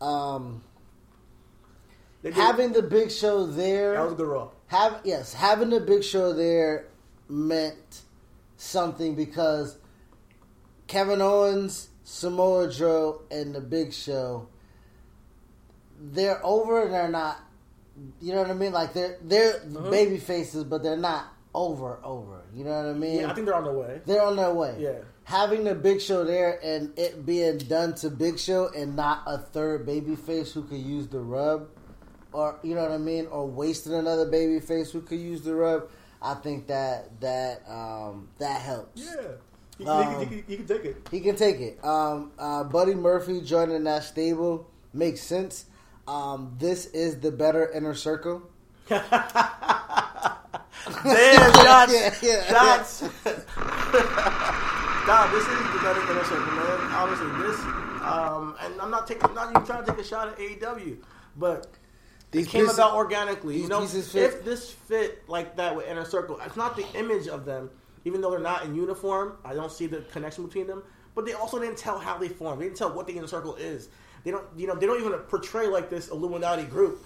um, having the big show there. that was good role. have yes, having the big show there meant something because Kevin Owens, Samoa Joe, and the Big Show, they're over and they're not. You know what I mean? Like they're they're baby faces, but they're not over over. You know what I mean? Yeah, I think they're on their way. they're on their way. Yeah. Having the Big Show there and it being done to Big Show and not a third baby face who could use the rub, or you know what I mean, or wasting another baby face who could use the rub. I think that that um, that helps. Yeah, you, Um, you, you, you can take it. He can take it. Um, uh, Buddy Murphy joining that stable makes sense. Um, this is the better inner circle. Damn, shots, Yeah, yeah, shots. Nah, this is the better inner circle, man. Honestly, this, um, and I'm not taking, I'm not even trying to take a shot at AEW, but These it came pieces- about organically. You know, pieces fit. if this fit like that with inner circle, it's not the image of them, even though they're not in uniform. I don't see the connection between them. But they also didn't tell how they formed. They didn't tell what the inner circle is. They don't, you know, they don't even portray like this Illuminati group.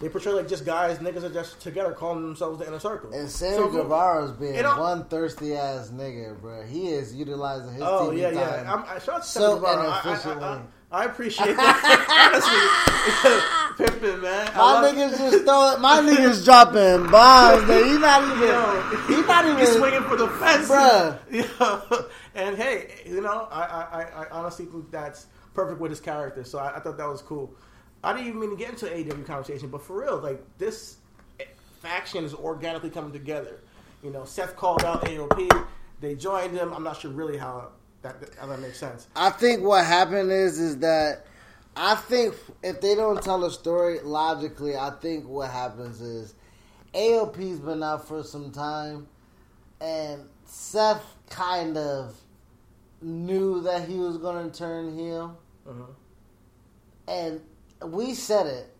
They portray like just guys, niggas are just together calling themselves the inner circle. And Sammy So- Guevara's being one thirsty ass nigga, bro. He is utilizing his Oh TV yeah, time. yeah. I'm, I shout out to So Guevara. I, I. I, I appreciate that. Honestly, pimping, man. My niggas just throwing, my niggas dropping bombs, man. He not even, Yo, he not even, He's swinging for the fence, Bruh. Yo, and hey, you know, I, I, I- honestly think that's perfect with his character. So I, I thought that was cool. I didn't even mean to get into AEW conversation, but for real, like this faction is organically coming together. You know, Seth called out AOP. They joined him. I'm not sure really how that how that makes sense. I think what happened is is that I think if they don't tell a story logically, I think what happens is AOP's been out for some time, and Seth kind of knew that he was going to turn heel, Uh-huh. and we said it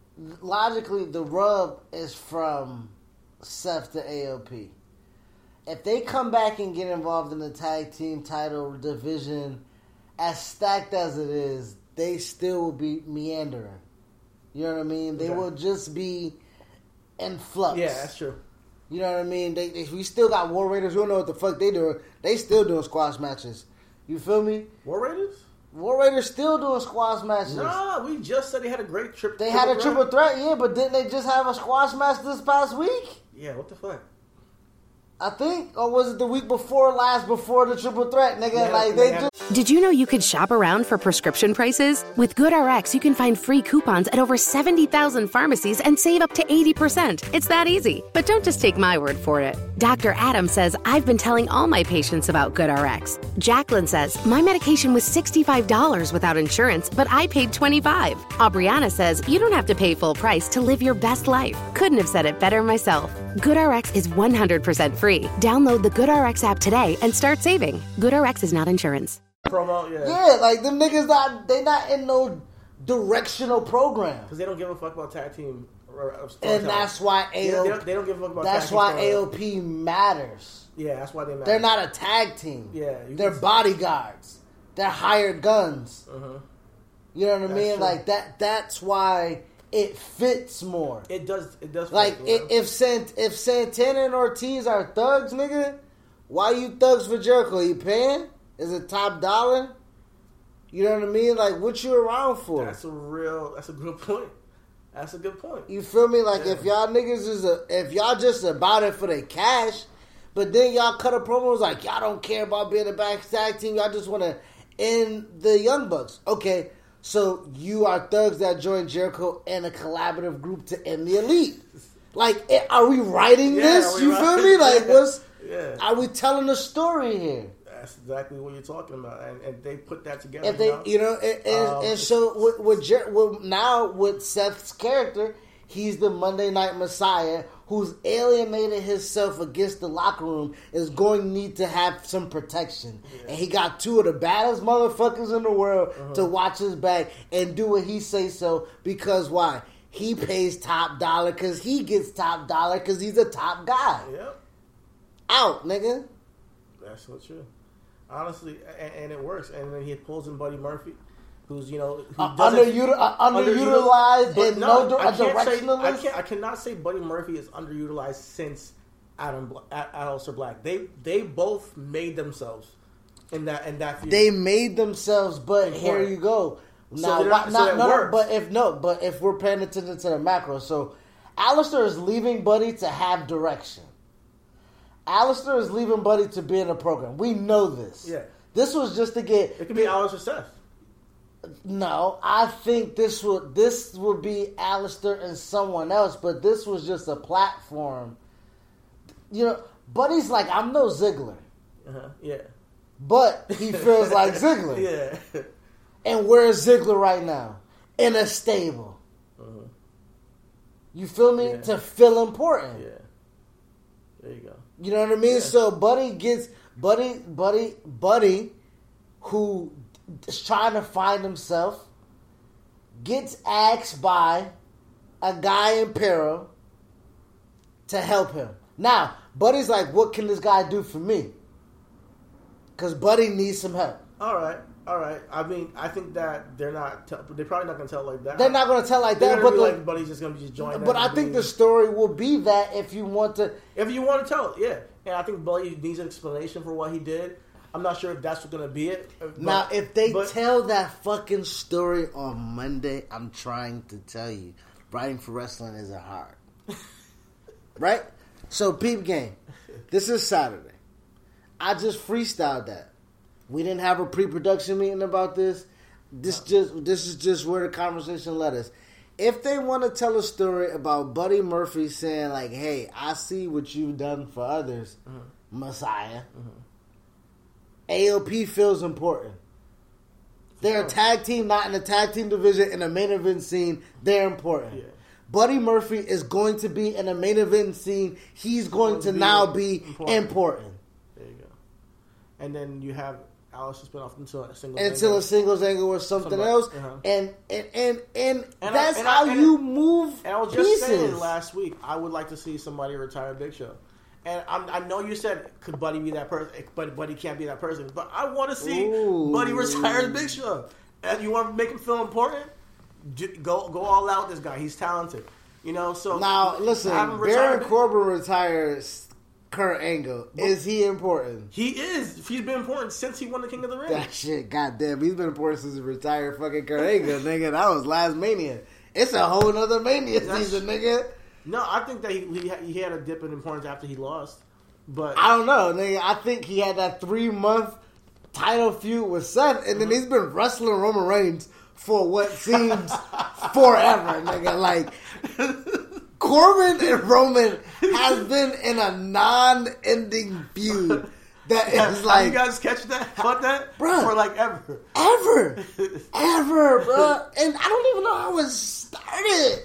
logically. The rub is from Seth to AOP. If they come back and get involved in the tag team title division, as stacked as it is, they still will be meandering. You know what I mean? They Okay. will just be in flux. Yeah, that's true. You know what I mean? They, they we still got War Raiders. We don't know what the fuck they doing. They still doing squash matches. You feel me? War Raiders? War Raiders still doing squash matches. Nah, we just said they had a great trip. They had a threat. triple threat, yeah, but didn't they just have a squash match this past week? Yeah, what the fuck? I think, or was it the week before last, before the triple threat, nigga? Yeah, like they they just Did you know you could shop around for prescription prices? With GoodRx, you can find free coupons at over 70,000 pharmacies and save up to 80%. It's that easy. But don't just take my word for it. Dr. Adam says, I've been telling all my patients about GoodRx. Jacqueline says, my medication was $65 without insurance, but I paid $25. Aubriana says, you don't have to pay full price to live your best life. Couldn't have said it better myself. GoodRx is 100% free. Download the GoodRx app today and start saving. GoodRx is not insurance. Promo, yeah. yeah, like them niggas not they not in no directional program, Because they don't give a fuck about tag team. Or, or and that's why They they, don't, AOP. they don't give a fuck about That's tag team why. AOP matters. Yeah, that's why they matter. They're not a tag team. Yeah, they're can- bodyguards. They're hired guns. Uh-huh. You know what I mean? true. Like that. That's why it fits more. It does. It does. Like know? if if, Sant, if Santana and Ortiz are thugs, nigga, why you thugs for Jericho? You paying? Is it top dollar? You know what I mean? Like what you around for? that's a real. That's a good point. That's a good point. You feel me? Like Yeah. if y'all niggas is a, if y'all just about it for the cash, but then y'all cut a promo was like y'all don't care about being a back team. Y'all just want to end the Young Bucks. Okay, so you are thugs that joined Jericho and a collaborative group to end the Elite. Like, eh, are we writing Yeah, this? we You feel me? Like, what's Yeah. are we telling a story here? That's exactly what you're talking about, and, and they put that together. If they, you know, and, and, Um, and so with, with, Jer- with now with Seth's character, he's the Monday Night Messiah who's alienated himself against the locker room is going to need to have some protection, and he got two of the baddest motherfuckers in the world Uh-huh. to watch his back and do what he say so because why? He pays top dollar because he gets top dollar because he's a top guy. Yep, Out, nigga. that's so true. Honestly, and, and it works. And then he pulls in Buddy Murphy, who's you know who Uh, underutil- uh, underutil- underutilized and no, dir- I can't say- I, can't, I cannot say Buddy Murphy is underutilized since Adam Bla- A- Aleister Black. They they both made themselves in that in that. They made themselves, but here you go. So Now, they're not- so no, no, but if no, but if we're paying attention to the macro, so Aleister is leaving Buddy to have direction. Aleister is leaving Buddy to be in a program. We know this. Yeah. This was just to get. it could be Aleister Seth. No, I think this would this would be Aleister and someone else, but this was just a platform. You know, Buddy's like I'm no Ziggler, Uh-huh. Yeah, but he feels like Ziggler. yeah. And where's Ziggler right now? In a stable. You feel me? Yeah. To feel important. Yeah. There you go. You know what I mean? Yeah. So Buddy gets Buddy Buddy Buddy who is trying to find himself gets asked by a guy in peril to help him. Now, Buddy's like, what can this guy do for me? because Buddy needs some help. All right, all right. I mean, I think that they're not. They're probably not going to tell like that. They're not going to tell like They're that, but like, Buddy's just going to be just join. but I think the story will be that if you want to, if you want to tell it, yeah. And I think Buddy needs an explanation for what he did. I'm not sure if that's going to be it. but- now if they but- tell that fucking story on Monday, I'm trying to tell you, writing for wrestling isn't hard, right? So peep game, this is Saturday. I just freestyled that. We didn't have a pre-production meeting about this. This just this is just where the conversation led us. If they want to tell a story about Buddy Murphy saying like, "Hey, I see what you've done for others, mm-hmm. Messiah," mm-hmm. AOP feels important. They're a tag team, not in the tag team division in a main event scene. They're important. Yeah. Buddy Murphy is going to be in a main event scene. He's going to be now be important. important. There you go. And then you have Alice spin off into a single. until single. a singles angle or something Somebody- else, uh-huh. and, and and and And I- that's and I- how and you move And I was just pieces. saying last week, I would like to see somebody retire Big Show. And I'm, I know you said could Buddy be that person, eh, but Buddy can't be that person. But I want to see Ooh. Buddy retire Big Show. And you want to make him feel important? Go go all out. with This guy, he's talented. You know. So now listen, Baron Corbin retires Kurt Angle. Is he important? He is. He's been important since he won the King of the Ring. That shit, goddamn, he's been important since he retired. Fucking Kurt Angle, nigga. That was last Mania. It's a whole nother Mania That's- season, nigga. No, I think that he, he he had a dip in importance after he lost. But I don't know, nigga. I think he had that three month title feud with Seth, and then mm-hmm. he's been wrestling Roman Reigns for what seems forever, nigga. Like Corbin and Roman has been in a non-ending feud that is Have like you guys catch that? Caught that? Bruh. For like ever. ever, ever, bro. And I don't even know how it started.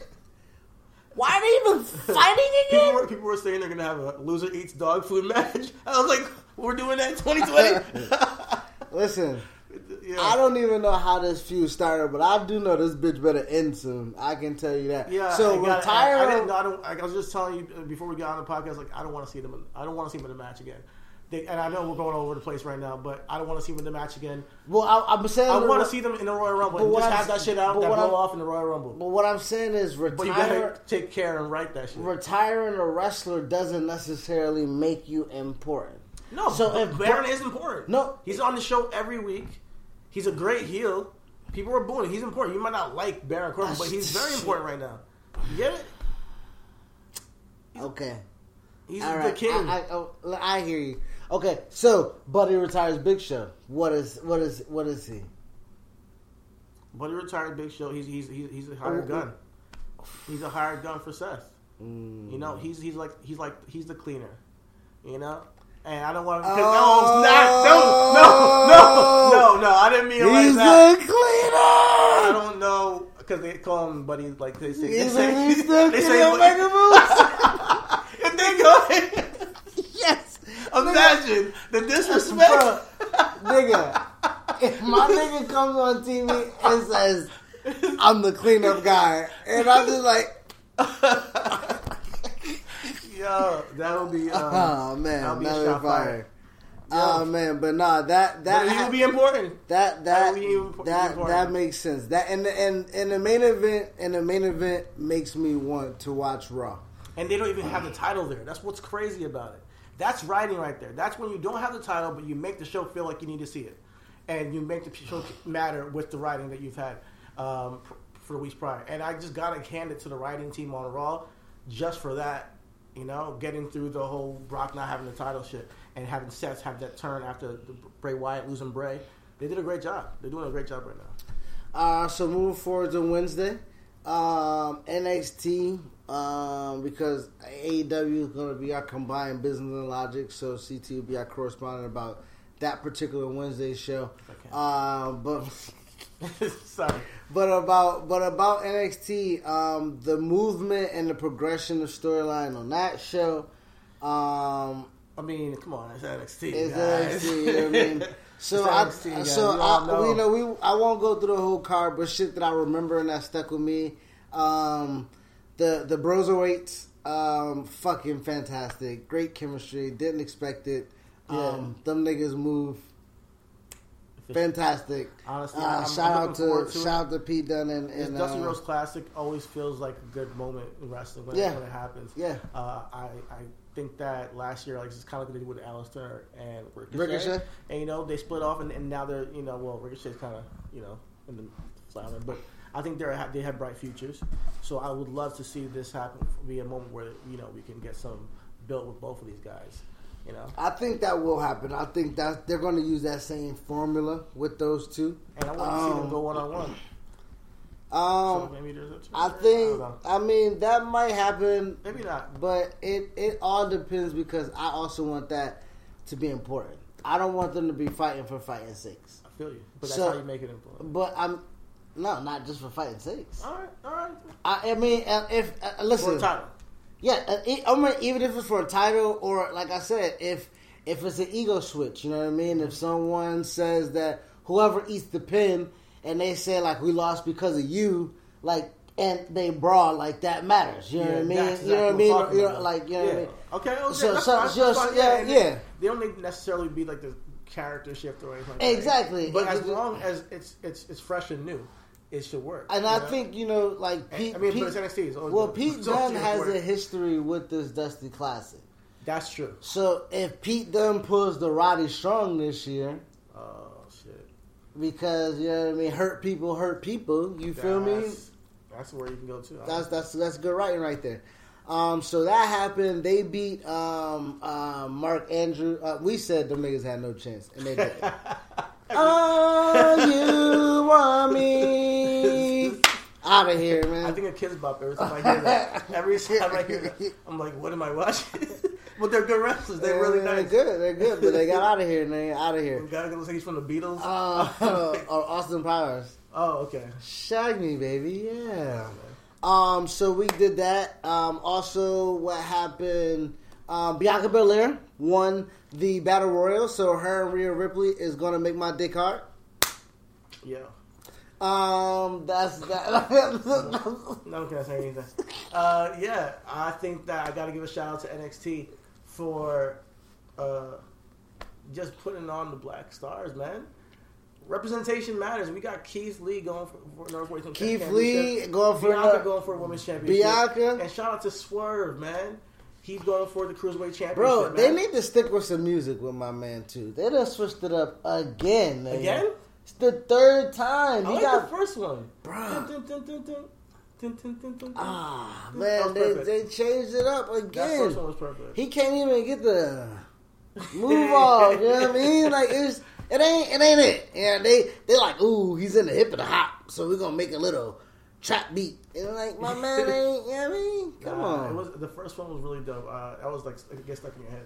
Why are they even fighting again? People again? were, people were saying they're gonna have a loser eats dog food match. I was like, we're doing that in 2020. Listen. yeah. I don't even know how this feud started, but I do know this bitch better end soon. I can tell you that. Yeah, So I got- retire. I, I didn't. I don't. I was just telling you uh, before we got on the podcast. Like, I don't want to see them. I don't want to see them in the match again. They, and I know we're going all over the place right now, but I don't want to see them in the match again. well, I, I'm saying. I want to see them in the Royal Rumble. But just I'm- have that shit out, that blow I'm- off in the Royal Rumble. But what I'm saying is, But you retire. gotta take care and write that shit. Retiring a wrestler doesn't necessarily make you important. No, So if Baron Bar- is important. No. he's on the show every week. He's a great heel. People are booing. He's important. You might not like Baron Corbin, but ah, he's very important right now. You get it? Okay. He's All the king. I, I, oh, I hear you. Okay. So, Buddy retires Big Show. What is what is what is he? Buddy retired Big Show. He's he's he's, he's a hired Oh, gun. He's a hired gun for Seth. Mm. You know, he's he's like he's like he's the cleaner. You know. And I don't want to. Oh. no, not, no, no, no, no, no. I didn't mean it like He's the cleaner. I don't know because they call him Buddy. Like they say, they He's, say, he's the they say, of Mega Moves. if they go, yes. Imagine the disrespect. Nigga, if my nigga comes on TV and says, I'm the cleanup guy, and I'm just like, Yo, that'll be. Um, oh man, that'll be a shot fire. Oh man, but nah, that that But will be important. that that That'll be imp- that important. that makes sense. That and and and the main event and the main event makes me want to watch Raw. And they don't even have the title there. That's what's crazy about it. That's writing right there. That's when you don't have the title, but you make the show feel like you need to see it, and you make the show matter with the writing that you've had um, for, weeks prior. And I just gotta hand it to the writing team on Raw, just for that. You know, getting through the whole Brock not having the title shit and having Seth have that turn after the Bray Wyatt losing Bray. They did a great job. They're doing a great job right now. Uh, so moving forward to Wednesday, um, NXT um, because AEW is going to be our combined business and logic, so CT will be our correspondent about that particular Wednesday show. Okay. Um, but Sorry. but about but about NXT, um, the movement and the progression of storyline on that show. Um, I mean, come on, it's NXT. is guys. NXT. You know what I mean? So It's I, guys. so all I, know. you know, we I won't go through the whole card, but shit that I remember and that stuck with me. Um, the the Broserweights, um, fucking fantastic, great chemistry. Didn't expect it. Um, them niggas move fantastic. Honestly, uh, shout out to, to shout out to Pete Dunne and, and Dusty uh, Rhodes Classic always feels like a good moment in wrestling when, Yeah. it, when it happens. Yeah. Uh, I, I think that last year, like, it's kind of like they did with Aleister and Ricochet. Ricochet. And, you know, they split off, and, and now they're, you know, well, Ricochet's kind of, you know, in the flower. But I think they're, they have bright futures. So I would love to see this happen, be a moment where, you know, we can get some built with both of these guys. You know? I think that will happen. I think that they're going to use that same formula with those two. And I want to see them Um, go one on one. Um, So maybe there's a I think. know. I mean, that might happen, Maybe not. but it it all depends because I also want that to be important. I don't want them to be fighting for fighting sakes. I feel you. But that's So- how you make it important. But I'm no, not just for fighting sakes. All right, all right. I, I mean, uh, if uh, For listen, a title. Yeah, uh, I mean, even if it's for a title or like I said, if if it's an ego switch, you know what I mean. If someone says that whoever eats the pin and they say like we lost because of you, like and they brawl like that matters. You know what I mean? that's you know what I mean? You know, like you know yeah. what I mean? Okay, okay, So- that's so- fine, so- that's fine. yeah, and yeah. They don't need necessarily be like the character shift or anything. Like that. Exactly. But as long as it's it's it's fresh and new, it should work. And I know? think you know, like Pete. I mean, Pete NXT. Well, good. Pete Dunne has work. a history with this Dusty Classic. that's true. So if Pete Dunne pulls the Roddy Strong this year, Oh shit. because you know what I mean, hurt people hurt people. You feel me? That's- That's where you can go to. That's that's that's good writing right there. Um, so that happened. They beat um, uh, Mark Andrew. Uh, we said the niggas had no chance, and they did. oh, you want me out of here, man? I think a Kidz Bop every time I hear that. Every time I hear that, I'm like, what am I watching? but they're good wrestlers. They're really They're nice. good. They're good, but they got out of here, and they out of here. gotta go. He's from the Beatles. Uh, uh, Austin Powers. oh, okay. Shag me, baby. Yeah. Um. So we did that. Um. Also, what happened? Um, Bianca Belair won the battle royal, so her and Rhea Ripley is gonna make my dick hard. Yeah. Um. That's that. No one can say anything. Uh, yeah, I think that I got to give a shout out to NXT for uh, just putting on the black stars, man. Representation matters. We got Keith Lee going for, for Northwest Keith Lee going for Bianca going for a women's championship. Bianca. and shout out to Swerve, man. He's going for the cruiserweight championship. Bro, they need to stick with some music with my man too. They just switched it up again. Man. Again? It's the third time. I he like got the first one, bro. Ah man, they, they changed it up again. He can't even get the move off. You know what I mean? Like it's it ain't it ain't it. Yeah, they they like ooh he's in the hip of the hop, so we're gonna make a little trap beat. And like my man ain't. You know what I mean? Come Nah, on. It was the first one was really dope. Uh, that was like it gets stuck in your head.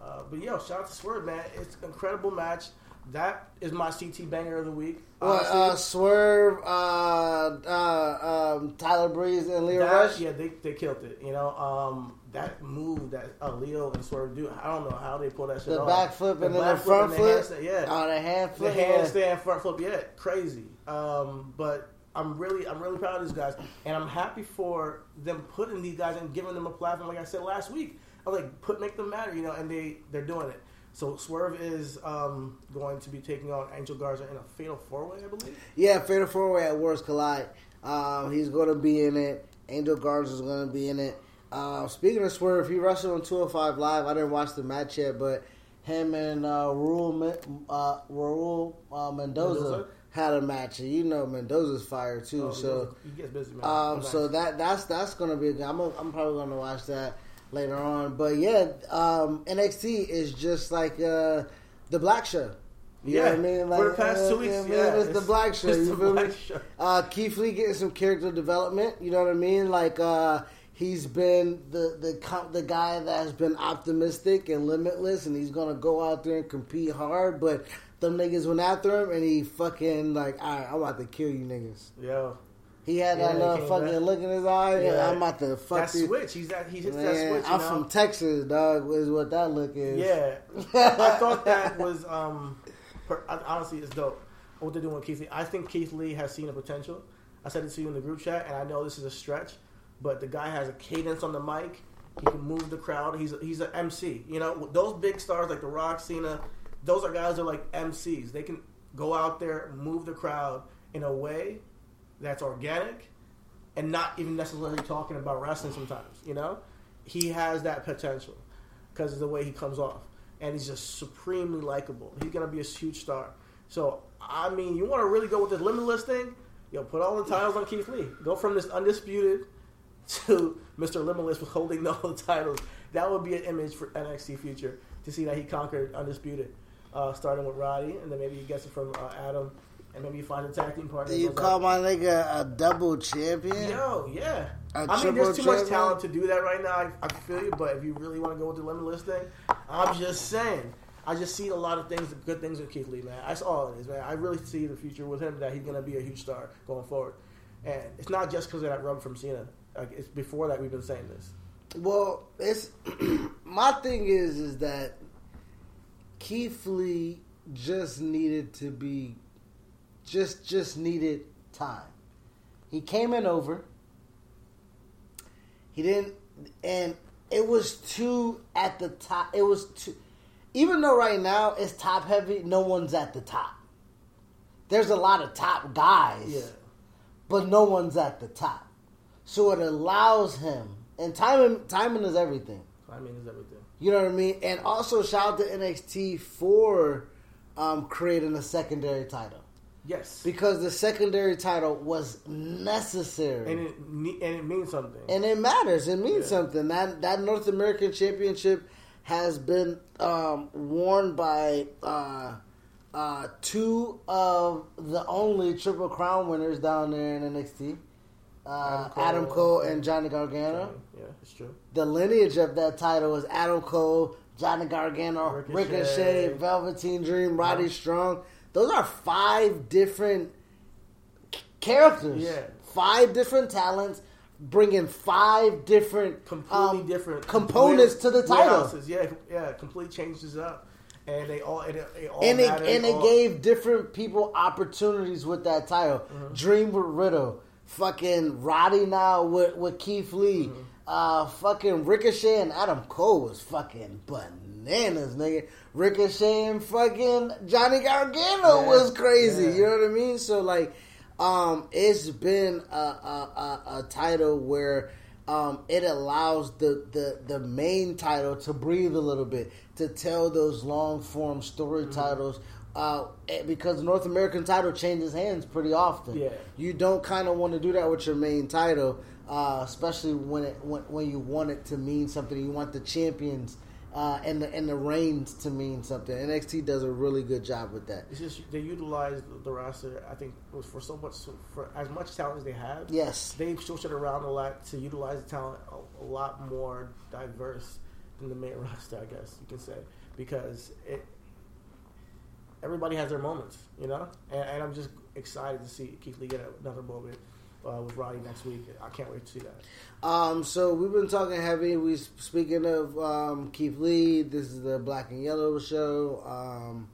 Uh, but yo, shout out to Swerve, man. It's an incredible match. That is my CT banger of the week. What, uh, Swerve, uh, uh, um, Tyler Breeze, and Lio That- Rush. Yeah, they, they killed it. You know, um, that move that uh, Lio and Swerve do. I don't know how they pull that shit The off. back flip and then the front flip. handstand, yeah. Oh, the hand the flip. yeah. handstand front flip, yeah, crazy. Um, but I'm really, I'm really proud of these guys, and I'm happy for them putting these guys and giving them a platform. Like I said last week, I was like, put make them matter, you know, and they they're doing it. So Swerve is um, going to be taking on Angel Garza in a fatal four way, I believe. Yeah, Fatal Four Way at Worlds Collide. Um, he's going to be in it. Angel Garza is going to be in it. Uh, speaking of Swerve, he wrestled on 205 Live. I didn't watch the match yet, but him and uh, Raul, uh, Raul uh, Mendoza, Mendoza? Had a match, and you know Mendoza's fire too. Oh, so, he gets busy, um, Nice. so that that's that's going to be. a I'm I'm probably going to watch that later on. But yeah, um, NXT is just like uh, the Black Show. You know Yeah, what I mean? for the past uh, two weeks, know yeah, mean? it's, the Black Show. it's You the feel Black me? Show. Uh, Keith Lee getting some character development. You know what I mean? Like uh, he's been the the the guy that has been optimistic and limitless, and he's gonna go out there and compete hard. But them niggas went after him, and he fucking like, all right, I'm about to kill you niggas. Yo, He had Yeah, that little fucking back. look in his eye. Yeah. I'm about to fuck that you. switch. He's that he hits Man, that switch. I'm know? from Texas, dog. Is what that look is. Yeah, I thought that was um, per, honestly, it's dope. What they're doing with Keith Lee, I think Keith Lee has seen a potential. I said it to you in the group chat, and I know this is a stretch, but the guy has a cadence on the mic. He can move the crowd. He's he's an MC. You know, those big stars like The Rock, Cena, those are guys that are like MCs. They can go out there, move the crowd in a way that's organic, and not even necessarily talking about wrestling. Sometimes, you know, he has that potential because of the way he comes off, and he's just supremely likable. He's gonna be a huge star. So, I mean, you want to really go with this limitless thing? Yo, put all the titles on Keith Lee. Go from this undisputed to Mr. Limitless with holding all the titles. That would be an image for NXT future to see that he conquered undisputed, uh, starting with Roddy, and then maybe he gets it from uh, Adam, and maybe you find a tag team partner. Do you call out. my nigga a double champion? Yo, yeah. A I mean, there's too much talent to do that right now. I, I feel you, but if you really want to go with the limitless thing, I'm just saying. I just see a lot of things, good things with Keith Lee, man. That's all it is, man. I really see the future with him that he's gonna be a huge star going forward, and it's not just because of that rub from Cena. Like it's before that we've been saying this. Well, it's my thing is is that Keith Lee just needed to be just just needed time. He came in over. He didn't and it was too at the top. It was too even though right now it's top heavy, no one's at the top. There's a lot of top guys Yeah, but no one's at the top. So it allows him, and timing timing is everything. Timing is everything. You know what I mean? And also shout out to NXT for um, creating a secondary title Yes, because the secondary title was necessary. and it and it means something. and it matters. It means Yeah. something. That that North American Championship has been um, worn by uh, uh, two of the only Triple Crown winners down there in NXT. Uh, Adam, Cole, and Johnny Gargano. yeah, it's true. The lineage of that title is Adam Cole, Johnny Gargano, Ricochet, Ricochet. Velveteen Dream, Roddy Strong. Those are five different characters. Yeah. Five different talents, bringing five different completely um, different components to the title. Yeah, yeah, completely changes up, and they all and it, it all and it and it all- gave different people opportunities with that title. Mm-hmm. Dream with Riddle, fucking Roddy now with with Keith Lee, Mm-hmm. uh, fucking Ricochet and Adam Cole was fucking bananas, nigga. Ricochet and fucking Johnny Gargano Yeah, was crazy. yeah. You know what I mean? So like, um, it's been a, a, a, a title where. Um, it allows the, the, the main title to breathe a little bit, to tell those long form story Mm-hmm. titles. Uh, eh, because North American title changes hands pretty often. Yeah. You don't kind of want to do that with your main title, uh, especially when it when, when you want it to mean something. You want the champions uh, and the and the reigns to mean something. NXT does a really good job with that. It's just they utilize the roster. I think was for so much for as much talent as they have. Yes. they switched it around a lot to utilize the talent a, a lot more diverse than the main roster. I guess you can say because it everybody has their moments, you know. And, and I'm just excited to see Keith Lee get another moment uh, with Roddy next week. I can't wait to see that. Um, so we've been talking heavy. We speaking of um, Keith Lee. This is the Black and Yellow show. Um,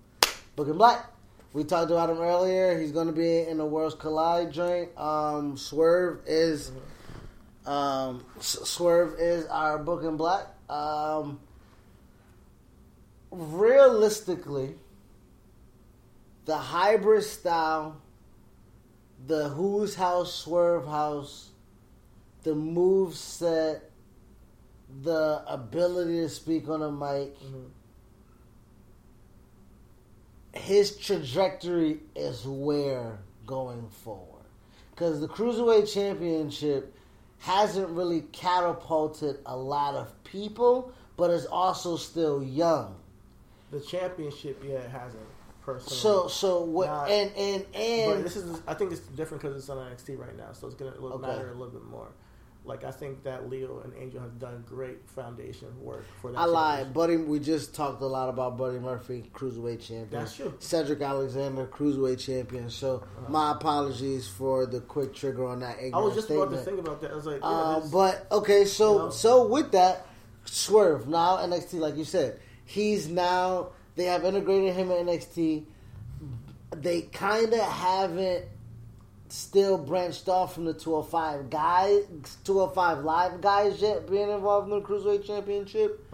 Booking Black. We talked about him earlier. He's going to be in the Worlds Collide joint. Um, Swerve is um, S- Swerve is our Booking Black. Um, realistically, the hybrid style, the Who's House Swerve House the move set, the ability to speak on a mic, mm-hmm. his trajectory is where going forward. Because the Cruiserweight Championship hasn't really catapulted a lot of people, but is also still young. The championship, yeah, it hasn't personally. So, so what? Not- and and but and this is, I think it's different because it's on NXT right now, so it's gonna look, Okay. matter a little bit more. Like I think that Lio and Angel have done great foundation work for that. I lied. Buddy. We just talked a lot about Buddy Murphy, cruiserweight champion. That's true. Cedric Alexander, cruiserweight champion. So my apologies for the quick trigger on that. I was just about to think about that. I was like, yeah, Uh, but okay, so You know? so with that, Swerve now NXT, like you said, he's now they have integrated him in NXT. They kind of haven't still branched off from the 205 guys, 205 live guys yet being involved in the cruiserweight championship.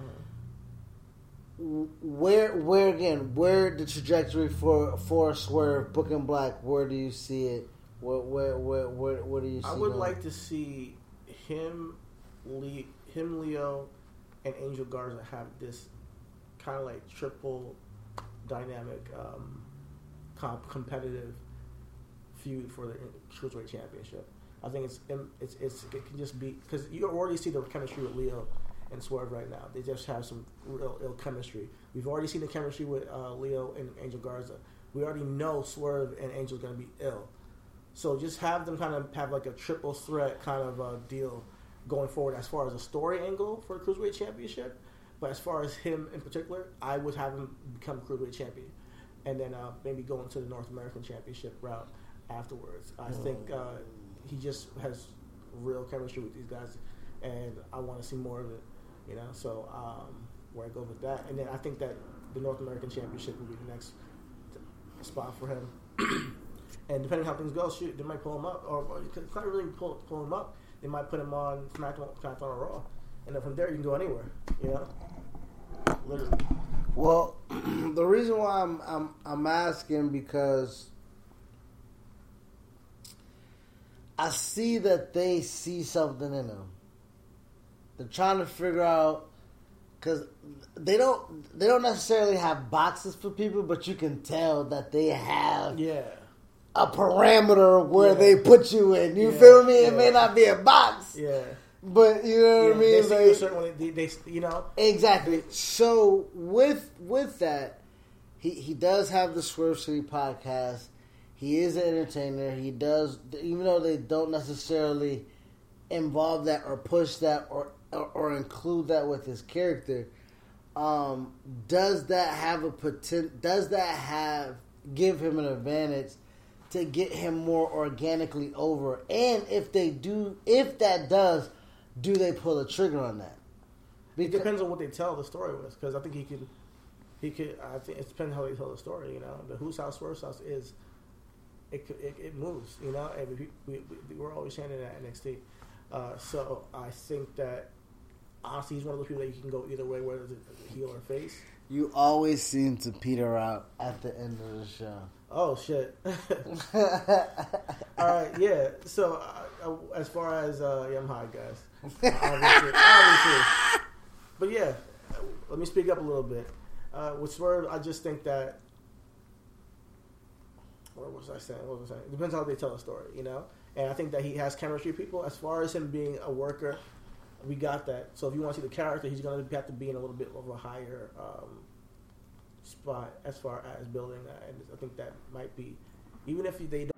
where where again where the trajectory for for Swerve and Black? Where do you see it? Where where where where, where do you see? I would going? like to see him, Le- him, Lio, and Angel Garza have this kind of like triple dynamic, um, comp- competitive feud for the cruiserweight championship. I think it's it's it's it can just be because you already see the chemistry with Lio and Swerve right now. They just have some real ill chemistry. We've already seen the chemistry with uh, Lio and Angel Garza. We already know Swerve and Angel's going to be ill. So just have them kind of have like a triple threat kind of uh, deal going forward as far as a story angle for the cruiserweight championship. But as far as him in particular, I would have him become cruiserweight champion, and then uh, maybe go into the North American championship route afterwards. I think uh, he just has real chemistry with these guys, and I want to see more of it. You know, so um, where I go with that, and then I think that the North American championship will be the next spot for him. And depending on how things go, shoot, they might pull him up, or, or it's not really pull, pull him up. They might put him on SmackDown, SmackDown or Raw, and then from there you can go anywhere. You know, literally. Well, the reason why I'm I'm I'm asking because I see that they see something in him. They're trying to figure out because they don't they don't necessarily have boxes for people, but you can tell that they have Yeah, a parameter where Yeah. they put you in. You Yeah, feel me? It yeah. may not be a box, yeah. But you know what I mean. a Like- certain way. They, they, you know, Exactly. So with with that, he he does have the Swerve City podcast. He is an entertainer. He does, even though they don't necessarily involve that or push that or or, or include that with his character. Um, does that have a potent? Does that have give him an advantage to get him more organically over? And if they do, if that does, do they pull a trigger on that? it depends on what they tell the story with. Because I think he could, he could. I think it depends how they tell the story. You know, the whose house, Swerve's house is. It, it, it moves, you know, and we, we, we, we're always saying it at NXT. Uh, so I think that honestly, he's one of those people that you can go either way, whether it's heel or face. You always seem to peter out at the end of the show. Oh shit! All right, yeah. So uh, uh, as far as uh, high, guys. Obviously, obviously. But yeah, let me speak up a little bit. Uh, with Swerve, I just think that. What was I saying? What was I saying? It depends how they tell the story, you know. And I think that he has chemistry. People, as far as him being a worker, we got that. So if you want to see the character, he's going to have to be in a little bit of a higher um, spot as far as building that. And I think that might be, even if they don't.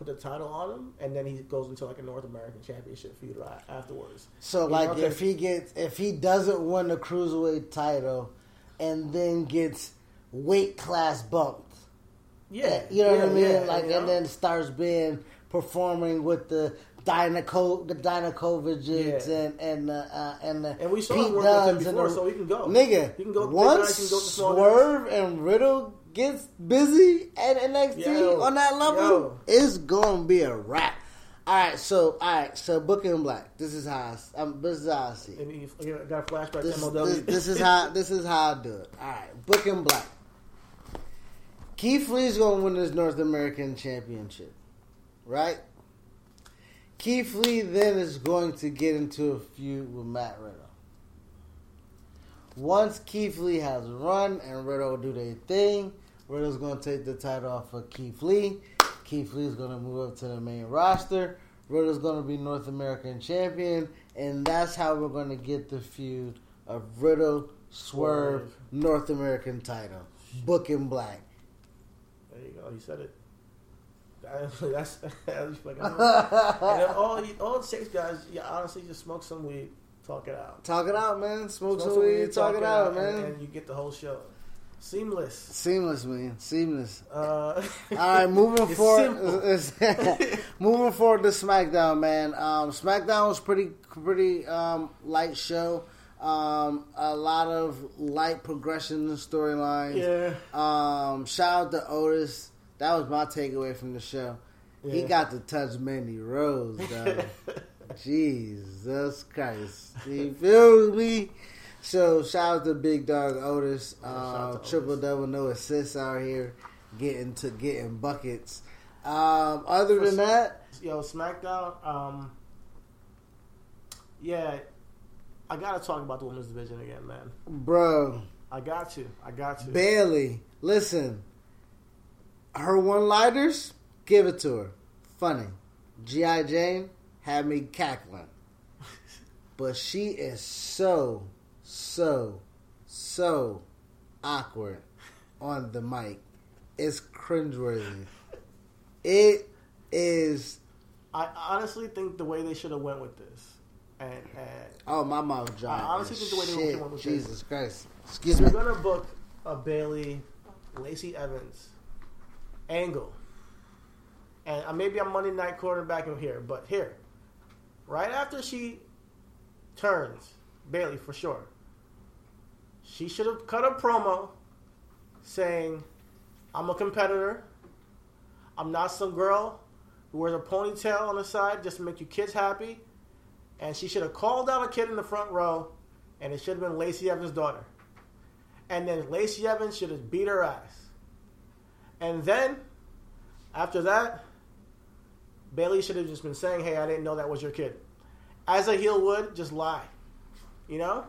Put the title on him, and then he goes into like a North American Championship feud right afterwards. So, You like, know, if he gets, if he doesn't win the cruiserweight title, and then gets weight class bumped, yeah, you know what I mean? yeah, like, and then starts being performing with the Dynako, the Dijakovics Yeah. and and uh, uh, and the And we saw Pete him work with him before, the- so he can go. Nigga, He can go- once can go Swerve and Riddle gets busy at NXT Yo, on that level, yo. it's gonna be a wrap. All right, so all right, so Booking Black. This is how I, um, this is how I see. it. And he got a flashback This, to MLW. this, this is how this is how I do it. All right, Booking Black. Keith Lee's gonna win this North American Championship, right? Keith Lee then is going to get into a feud with Matt Riddle. Once Keith Lee has run and Riddle do their thing, Riddle's going to take the title off of Keith Lee. Keith Lee's going to move up to the main roster. Riddle's going to be North American champion, and that's how we're going to get the feud of Riddle Swerve. North American title. Booking Black. There you go. You said it. That- That's that's fucking. and then all you- all takes, guys. You honestly just smoke some weed, talk it out. Talk it out, man. Smoke, Smoke some weed. Talk, it out, man. and, and you get the whole show. Seamless. Seamless, man. Seamless. Uh, All right, moving It's forward. moving forward to SmackDown, man. Um, SmackDown was pretty, pretty um, light show. Um, a lot of light progression in the storylines. yeah. Um, shout out to Otis. That was my takeaway from the show. He got to touch Mandy Rose, though. Jesus Christ. He feels me. So shout out to Big Dog Otis. Uh, triple Otis. double no assists out here, getting to getting buckets. Um, other than that, Yo, SmackDown. Um, yeah, I gotta talk about the women's division again, man. bro, I got you. I got you. Bayley, listen. Her one lighters, give it to her. Funny. G.I. Jane had me cackling. But she is so, so, so awkward on the mic. It's cringeworthy. It is. I honestly think the way they should have went with this, and, and Oh, my mouth dry. I honestly think the way they went with this- Jesus Christ. Excuse me. gonna book a Bayley, Lacey Evans angle, and uh, maybe I'm Monday night quarterback in here, but here, right after she turns Bayley for sure, she should have cut a promo saying, "I'm a competitor. I'm not some girl who wears a ponytail on the side just to make you kids happy." And she should have called out a kid in the front row, and it should have been Lacey Evans' daughter and then Lacey Evans should have beat her ass. And then, after that, Bayley should have just been saying, "Hey, I didn't know that was your kid." As a heel would, just lie, you know,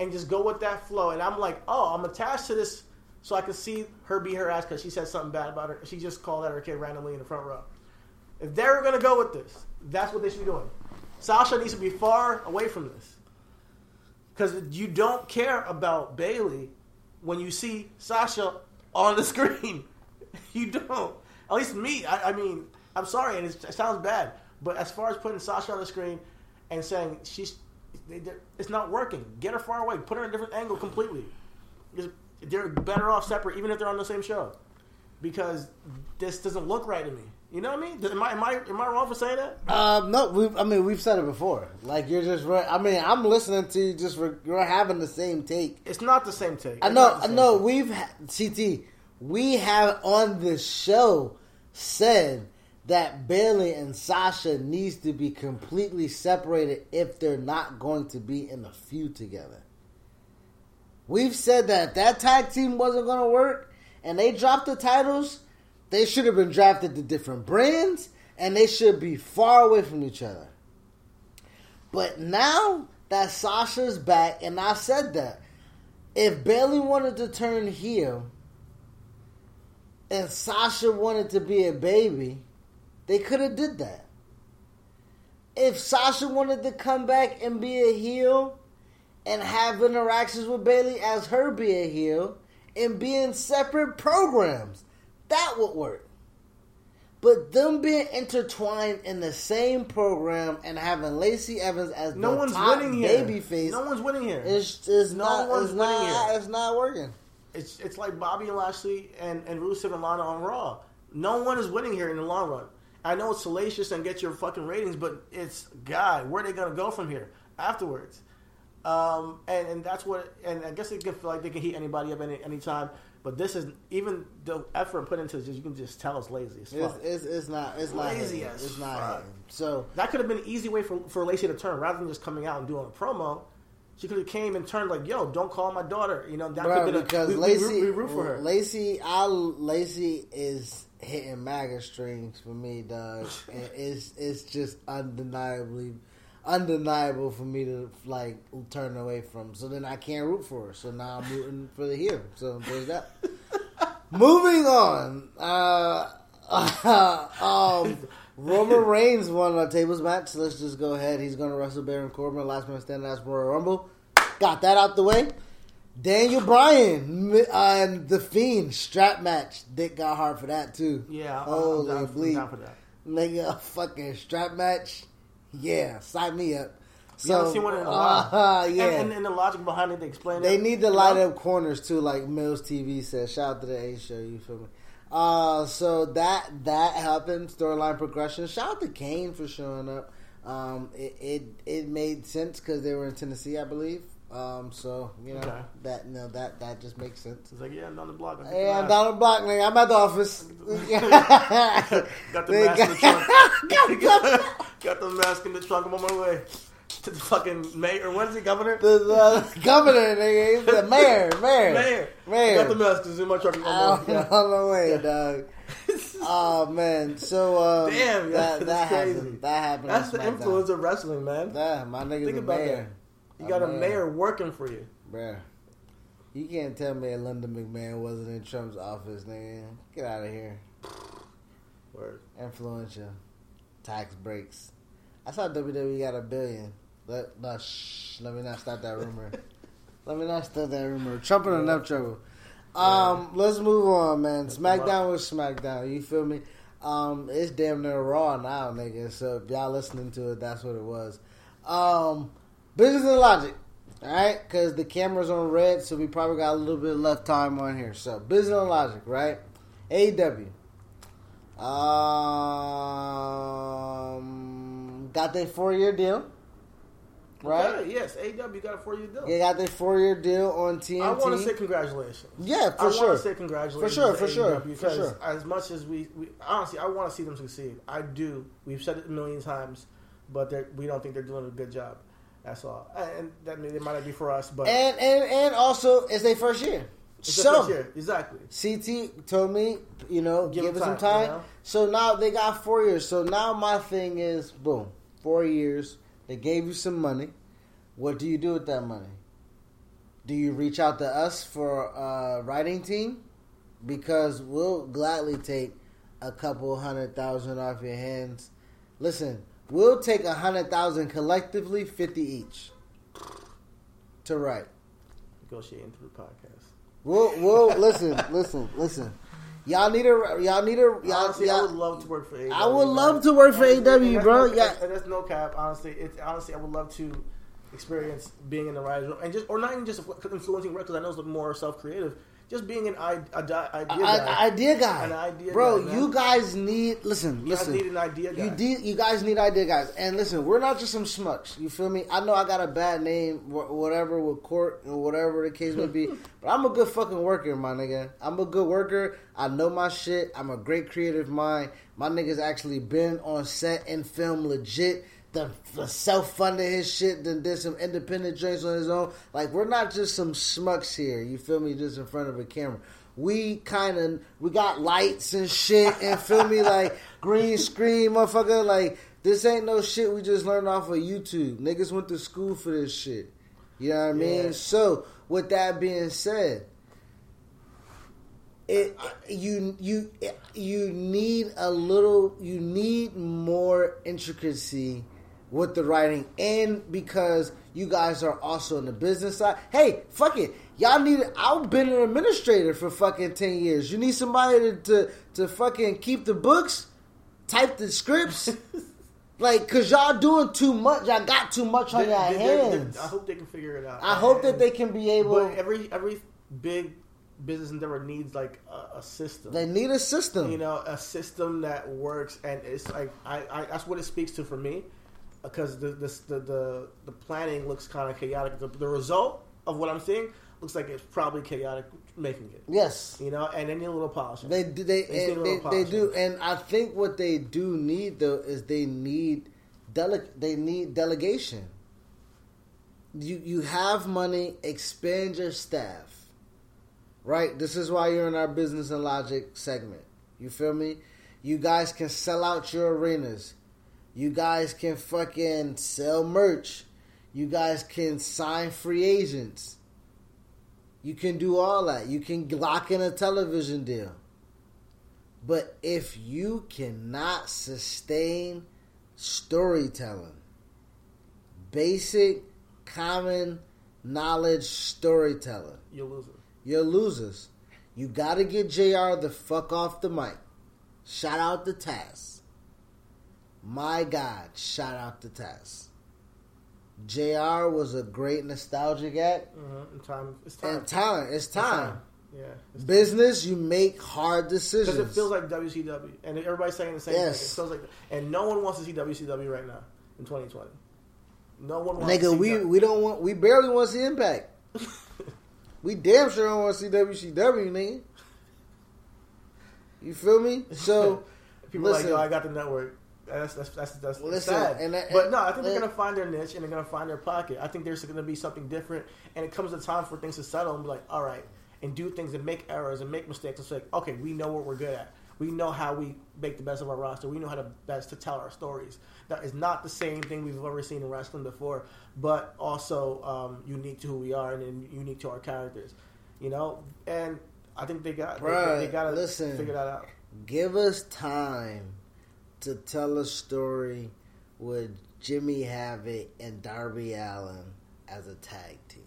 and just go with that flow. And I'm like, "Oh, I'm attached to this, so I can see her be her ass because she said something bad about her. She just called out her kid randomly in the front row." If they were gonna go with this, that's what they should be doing. Sasha needs to be far away from this because you don't care about Bayley when you see Sasha on the screen. You don't. At least me. I, I mean, I'm sorry, and it sounds bad, but as far as putting Sasha on the screen and saying she's, they, it's not working. Get her far away. Put her in a different angle completely. They're better off separate, even if they're on the same show, because this doesn't look right to me. You know what I mean? Am I am I am I wrong for saying that? Um, no, we. I mean, we've said it before. Like you're just. Re- I mean, I'm listening to you. Just re- you're having the same take. It's not the same take. I know. I know. take. We've ha- CT. We have on this show said that Bayley and Sasha needs to be completely separated if they're not going to be in a feud together. We've said that that tag team wasn't going to work and they dropped the titles, they should have been drafted to different brands and they should be far away from each other. But now that Sasha's back, and I said that if Bayley wanted to turn heel and Sasha wanted to be a baby, they could have did that. If Sasha wanted to come back and be a heel and have interactions with Bayley as her be a heel and be in separate programs, that would work. But them being intertwined in the same program and having Lacey Evans as No the one's top winning here. babyface, No one's winning here. it's, it's No not. one's It's winning not. here. It's not working. It's it's like Bobby and Lashley and, and Rusev and Lana on Raw. No one is winning here in the long run. I know it's salacious and get your fucking ratings, but it's God, where are they gonna go from here afterwards? Um, and and that's what. And I guess they can feel like they can heat anybody up any time. But this is even the effort put into this. You can just tell it's lazy It's, it's, it's not. It's not. Lazy hitting. as It's not. fuck. So That could have been an easy way for for Lacey to turn rather than just coming out and doing a promo. She could have came and turned like, "Yo, don't call my daughter." You know, that could have been because a, we, Lacey, we, we root for her. Lacey, I Lacey is hitting MAGA strings for me, dog, and it's it's just undeniably undeniable for me to like turn away from. So then I can't root for her. So now I'm rooting for the heel. So there's that. Moving on. Uh, um, Roman Reigns won a tables match. So Let's just go ahead. He's going to wrestle Baron Corbin, last man standing, last Royal Rumble. Got that out the way. Daniel Bryan and the Fiend strap match. Dick got hard for that too. Yeah, holy I'm I'm bleep. down for that. Nigga, a fucking strap match. Yeah, sign me up. You haven't seen one in a uh, yeah. And, and, and the logic behind it, they explain They it. need to light up corners too, like Mills TV says. Shout out to the A show, you feel me? Uh, so that that happened. Storyline progression. Shout out to Kane for showing up. Um, it it, it made sense because they were in Tennessee, I believe. Um, so you know Okay. that know that that just makes sense. It's like, yeah, I'm down the block. I'll Hey, I'm mask. Donald Block, nigga. I'm at the office. Got the mask in the trunk. got the- the mask in the trunk. I'm on my way to the fucking mayor. What is he, governor? the, the governor, nigga. He's the mayor, mayor, mayor. mayor. Got the mask. It's in my truck. I'm on my way. On my way, dog. Oh man, so um, Damn, that that's that crazy. happened. That happened. That's the influence of wrestling, man. Yeah, my nigga's Think a about mayor. You got a mayor working for you. Bruh. You can't tell me that Linda McMahon wasn't in Trump's office, nigga. Get out of here. Word. Influential. Tax breaks. I saw WWE got a billion. Let, no, shh, let me not start that rumor. let me not start that rumor. Trump in enough trouble. Um, let's move on, man. SmackDown was SmackDown. You feel me? Um, it's damn near Raw now, nigga. So if y'all listening to it, that's what it was. Um, business and logic. All right, because the camera's on red, so we probably got a little bit left time on here. So business and logic, right? AEW. Um, got their four year deal, right? Okay, yes, AW got a four year deal. They got their four year deal on TNT. I want to say congratulations. yeah, for I sure. want to say congratulations. For sure, for sure, AEW for because sure. As much as we, we honestly, I want to see them succeed. I do. We've said it a million times, but we don't think they're doing a good job. That's all. Uh, and that may, it might not be for us, but and and and also it's their first year. it's so first year. exactly. CT told me, you know, give, Give it some time. time, you know? So now they got four years. So now my thing is, boom, four years. They gave you some money. What do you do with that money? Do you reach out to us for a writing team? Because we'll gladly take a couple hundred thousand off your hands. Listen, we'll take a hundred thousand collectively, fifty each to write. Negotiating through the podcast. We'll, we'll listen, listen, listen. Y'all need a, y'all need a, y'all, honestly, I y'all- would love to work for AEW. I would love to work for Honestly, AEW, and that's bro. No, Yeah. that's no cap. Honestly, it's honestly, I would love to experience being in the writers' room and just, or not even just influencing records. I know it's more self-creative. Just being an i- a, di- idea I- guy. idea guy, An idea bro. guy, you guys need listen, You guys listen. need an idea guy. You de- you guys need idea guys, and listen. We're not just some schmucks. You feel me? I know I got a bad name, whatever with court or whatever the case may be, but I'm a good fucking worker, my nigga. I'm a good worker. I know my shit. I'm a great creative mind. My nigga's actually been on set and film legit. The, the self funded his shit, then did some independent joints on his own. Like we're not just some schmucks here. You feel me? Just in front of a camera we kind of we got lights and shit and feel me like green screen motherfucker like this ain't no shit we just learned off of YouTube niggas went to school for this shit you know what I mean Yeah. so with that being said it you you you need a little you need more intricacy with the writing and because you guys are also in the business side. Hey fuck it. Y'all need i've been an administrator for fucking 10 years. You need somebody to to, to fucking keep the books type the scripts. Like cause y'all doing too much. Y'all got too much on They- your they- they're- they're- hands. I hope they can figure it out. i hope that they can be able But every every big business endeavor needs like a, a system. they need a system. You know, a system that works, and it's like I, I that's what it speaks to for me, because the the the the, the planning looks kind of chaotic. The, the result of what I'm seeing looks like it's probably chaotic making it. yes You know, and they need a little polishing. They do. They They just need a and they, they do, and I think what they do need though is they need dele- They need delegation. You you have money, expand your staff. Right. This is why you're in our business and logic segment. You feel me? You guys can sell out your arenas. You guys can fucking sell merch. You guys can sign free agents. You can do all that. You can lock in a television deal. But if you cannot sustain storytelling, basic, common knowledge storytelling, You'll lose it. you're losers. You gotta get JR the fuck off the mic. Shout out to Taz. My God, shout out to Taz. JR was a great nostalgic act. Mhm, and time, it's time. And talent, it's It's time. Yeah. It's Business, you make hard decisions. Because it feels like WCW, and everybody's saying the same Yes. thing. It feels like, and no one wants to see WCW right now in 2020. No one wants to Nigga, see we we don't want we barely want to see Impact. we damn sure don't want to see WCW, nigga. You feel me? So People are like, yo, I got the network. That's that's that's, that's Listen, sad. and that- but no, I think they're gonna find their niche and they're gonna find their pocket. I think there's gonna be something different, and it comes a time for things to settle and be like, all right, and do things and make errors and make mistakes and say, like, okay, we know what we're good at. We know how we make the best of our roster. We know how to best to tell our stories. That is not the same thing we've ever seen in wrestling before, but also um, unique to who we are and, unique to our characters. You know, and I think they got Bruh, they, they gotta listen. figure that out. give us time to tell a story with Jimmy Havoc and Darby Allin as a tag team.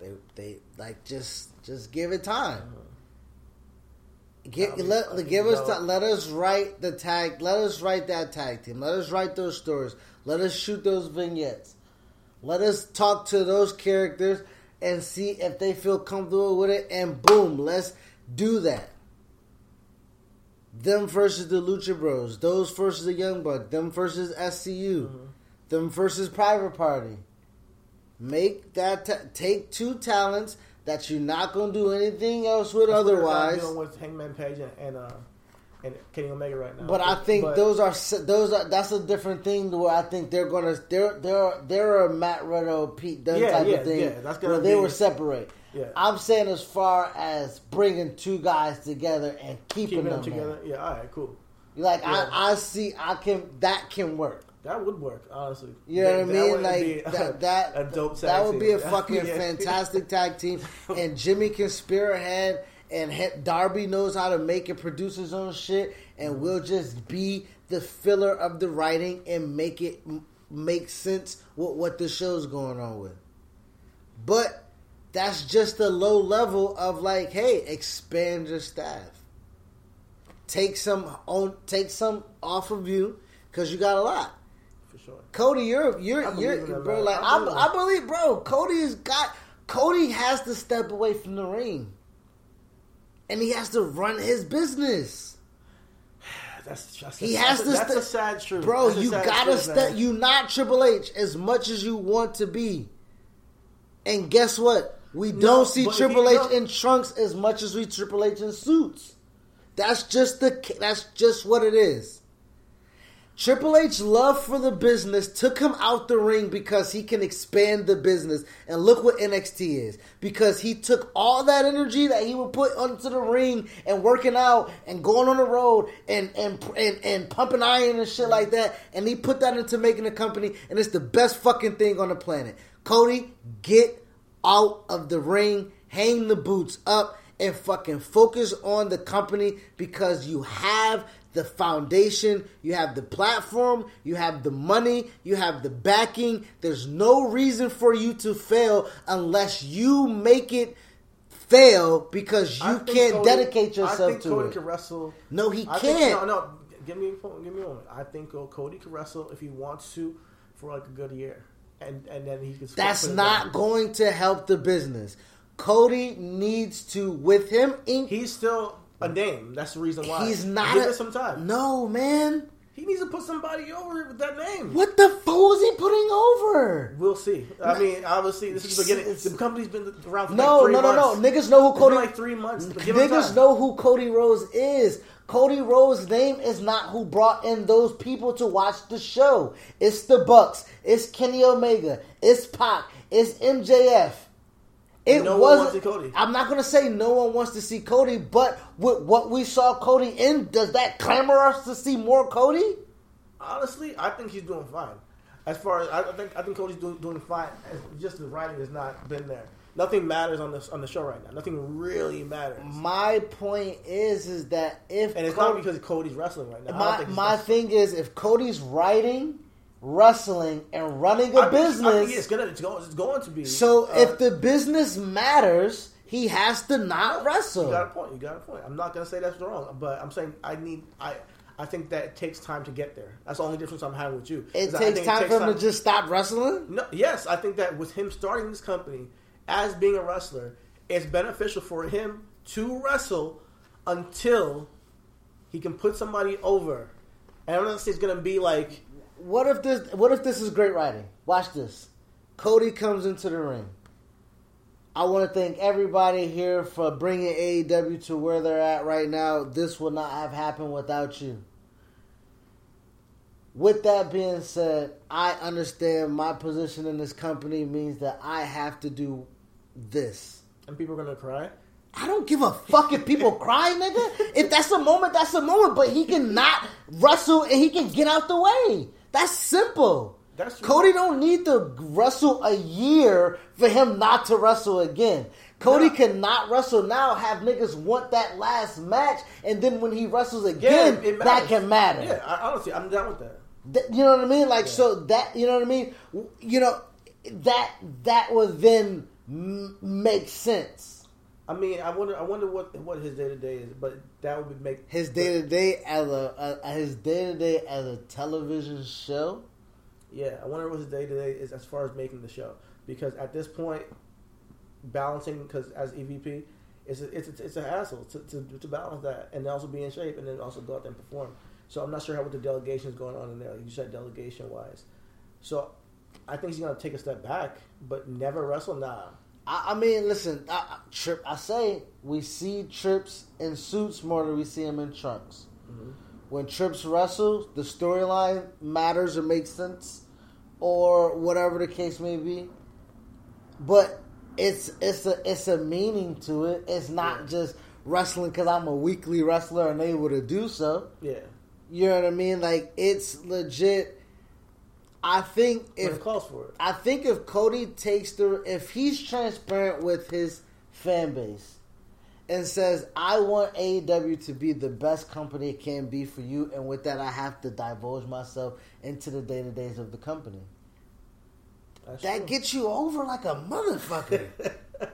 They they like just just give it time. Get, That'll be let, give us dope. let us write the tag let us write that tag team let us write those stories let us shoot those vignettes let us talk to those characters and see if they feel comfortable with it and boom let's do that them versus the lucha bros those versus the young buck them versus SCU them versus private party make that ta- take two talents that you're not gonna do anything else with That's otherwise dealing with Hangman Page and and, uh, and Kenny Omega right now. But I think But- those are those are that's a different thing. To where I think they're gonna they're they're they're a Matt Riddle Pete Dunne Yeah, type yeah, of thing. yeah, that's gonna where they were separate. Yeah. I'm saying as far as bringing two guys together and keeping, keeping them together. Yeah, all right, cool. Like Yeah. I I see I can that can work. That would work, honestly. You know what I mean? Like be that, that a dope. that would be a fucking Yeah. fantastic tag team, and Jimmy can spearhead, and Darby knows how to make and produce his own shit, and mm-hmm. we'll just be the filler of the writing and make it make sense with what the show's going on with. But that's just a low level of like, hey, expand your staff. Take some on, take some off of you because you got a lot. for sure. Cody, you're you're you're bro. Like I I, believe I, it. believe, bro. Cody's got Cody has to step away from the ring, and he has to run his business. That's just He has to. that's a sad truth, bro. That's You gotta step. You not Triple H as much as you want to be, and guess what? We No, don't see Triple H in trunks as much as we Triple H in suits. That's just the. That's just what it is. Triple H love for the business took him out the ring because he can expand the business. And look what NXT is. Because he took all that energy that he would put onto the ring and working out and going on the road and and and, and pumping iron and shit like that. And he put that into making a company and it's the best fucking thing on the planet. Cody, get out of the ring, hang the boots up, and fucking focus on the company because you have the foundation, you have the platform, you have the money, you have the backing. There's no reason for you to fail unless you make it fail because you can't Cody- dedicate I yourself think to Cody it. can wrestle. No, he I can't. no, no. Give me, a phone- give me a moment. I think Cody can wrestle if he wants to for like a good year, and and then he can. That's not going to help the business. Cody needs to, with him, in, He's still a name. That's the reason why. he's not. Give a- it some time. No, man. He needs to put somebody over with that name. What the fuck is he putting over? We'll see. I mean, obviously, this is the beginning. The company's been around for No, like three no, no, no. months. Niggas know who Cody. like three months. But give him Niggas know who Cody Rhodes is. Cody Rhodes's name is not who brought in those people to watch the show. It's the Bucks. It's Kenny Omega. It's Pac. It's MJF. It No wasn't. wants to see Cody. I'm not gonna say no one wants to see Cody, but with what we saw Cody in, does that clamor us to see more Cody? Honestly, I think he's doing fine. As far as I I think, I think Cody's doing doing fine. Just the writing has not been there. Nothing matters on this on the show right now. Nothing really matters. My point is, is that if And it's Cody- not because Cody's wrestling right now. My my wrestling. thing is if Cody's writing, wrestling, and running a I think- I business, it's gonna it's going it's going to be. so uh, if the business matters, he has to not wrestle. You got a point. You got a point. I'm not gonna say that's wrong, but I'm saying I need I I think that it takes time to get there. That's the only difference I'm having with you. It takes time for him to just stop wrestling. No, yes, I think that with him starting this company as being a wrestler, it's beneficial for him to wrestle until he can put somebody over. And I'm not saying it's gonna be like What if this? What if this is great writing? Watch this. Cody comes into the ring. I want to thank everybody here for bringing AEW to where they're at right now. This would not have happened without you. With that being said, I understand my position in this company means that I have to do this. and people are gonna cry. I don't give a fuck if people cry, nigga. If that's a moment, that's a moment. But he can not wrestle and he can get out the way. That's simple. That's true. Cody don't need to wrestle a year for him not to wrestle again. Cody No. cannot wrestle now. Have niggas want that last match, and then when he wrestles again, it that can matter. Yeah, I, honestly, I'm down with that. Th- you know what I mean? Like so that you know what I mean? You know that that would then m- make sense. I mean, I wonder, I wonder what what his day to day is, but that would make His day to day as a uh, his day to day as a television show. Yeah, I wonder what his day to day is as far as making the show. Because at this point, balancing because as EVP, it's a, it's a, it's a hassle to, to to balance that and also be in shape and then also go out there and perform. So I'm not sure how what the delegation is going on in there. Like you said delegation wise. So I think he's gonna take a step back, but never wrestle. Nah, I, I mean, listen, I, I- Trip. I say we see Trips in suits more than we see him in trunks. Mm-hmm. When Trips wrestles, the storyline matters or makes sense, or whatever the case may be. But it's it's a it's a meaning to it. It's not just wrestling because I'm a weekly wrestler and able to do so. yeah. You know what I mean? Like it's legit. I think if calls for it. I think if Cody takes the if he's transparent with his fan base and says I want AEW to be the best company it can be for you, and with that I have to divulge myself into the day to days of the company. That's That true. gets you over like a motherfucker.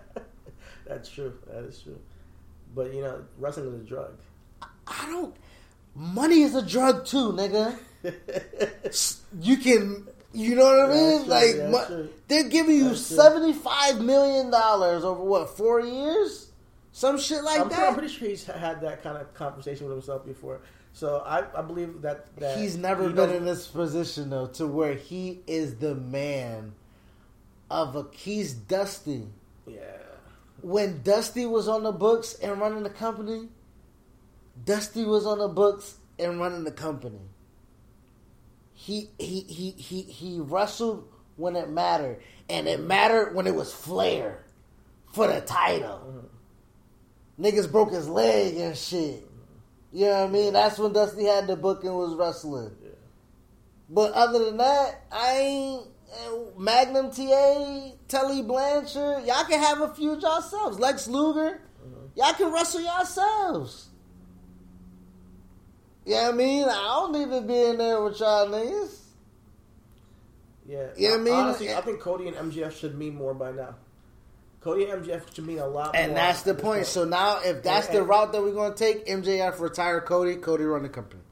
That's true. That is true. But you know, wrestling is a drug. I don't. Money is a drug too, nigga. you can, you know what I mean? that's like mo- true. they're giving you That's true. seventy five million dollars over what four years, some shit like I'm, that. I'm pretty sure he's had that kind of conversation with himself before. So I, I believe that, that He's never he been in this position though, to where he is the man of a. He's Dusty. Yeah, when Dusty was on the books and running the company, Dusty was on the books and running the company. He he he he he wrestled when it mattered, and it mattered when it was Flair for the title. Mm-hmm. Niggas broke his leg and shit. You know what I mean? That's when Dusty had the book and was wrestling. But other than that, I ain't. Magnum TA, Tully Blanchard, y'all can have a feud yourselves. Lex Luger, mm-hmm. y'all can wrestle yourselves. You know I mean? I don't need to be in there with y'all niggas. yeah. You know I mean? Honestly, I think Cody and MJF should mean more by now. Cody and MJF should mean a lot. And that's the point. So now, if that's the And- route that we're going to take, MJF retire Cody, Cody run the company.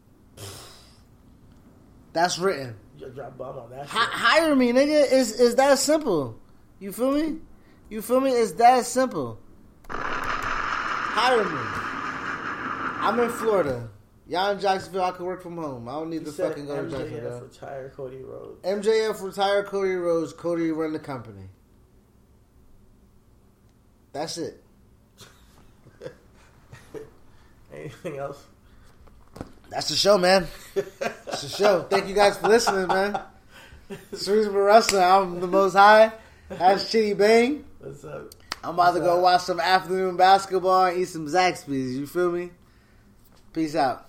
That's written. You drop bomb on that. Shit. hire me, nigga. Is is that simple? You feel me? You feel me? It's that simple. Hire me. I'm in Florida. Y'all in Jacksonville. I could work from home. I don't need You to fucking go to MJF Jacksonville. retire Cody Rhodes. MJF retire Cody Rhodes. Cody run the company. That's it. Anything else? That's the show, man. That's the show. Thank you guys for listening, man. Of Wrestling. I'm the most high. That's Chitty Bang. What's up? I'm about to go watch some afternoon basketball and eat some Zaxby's. You feel me? Peace out.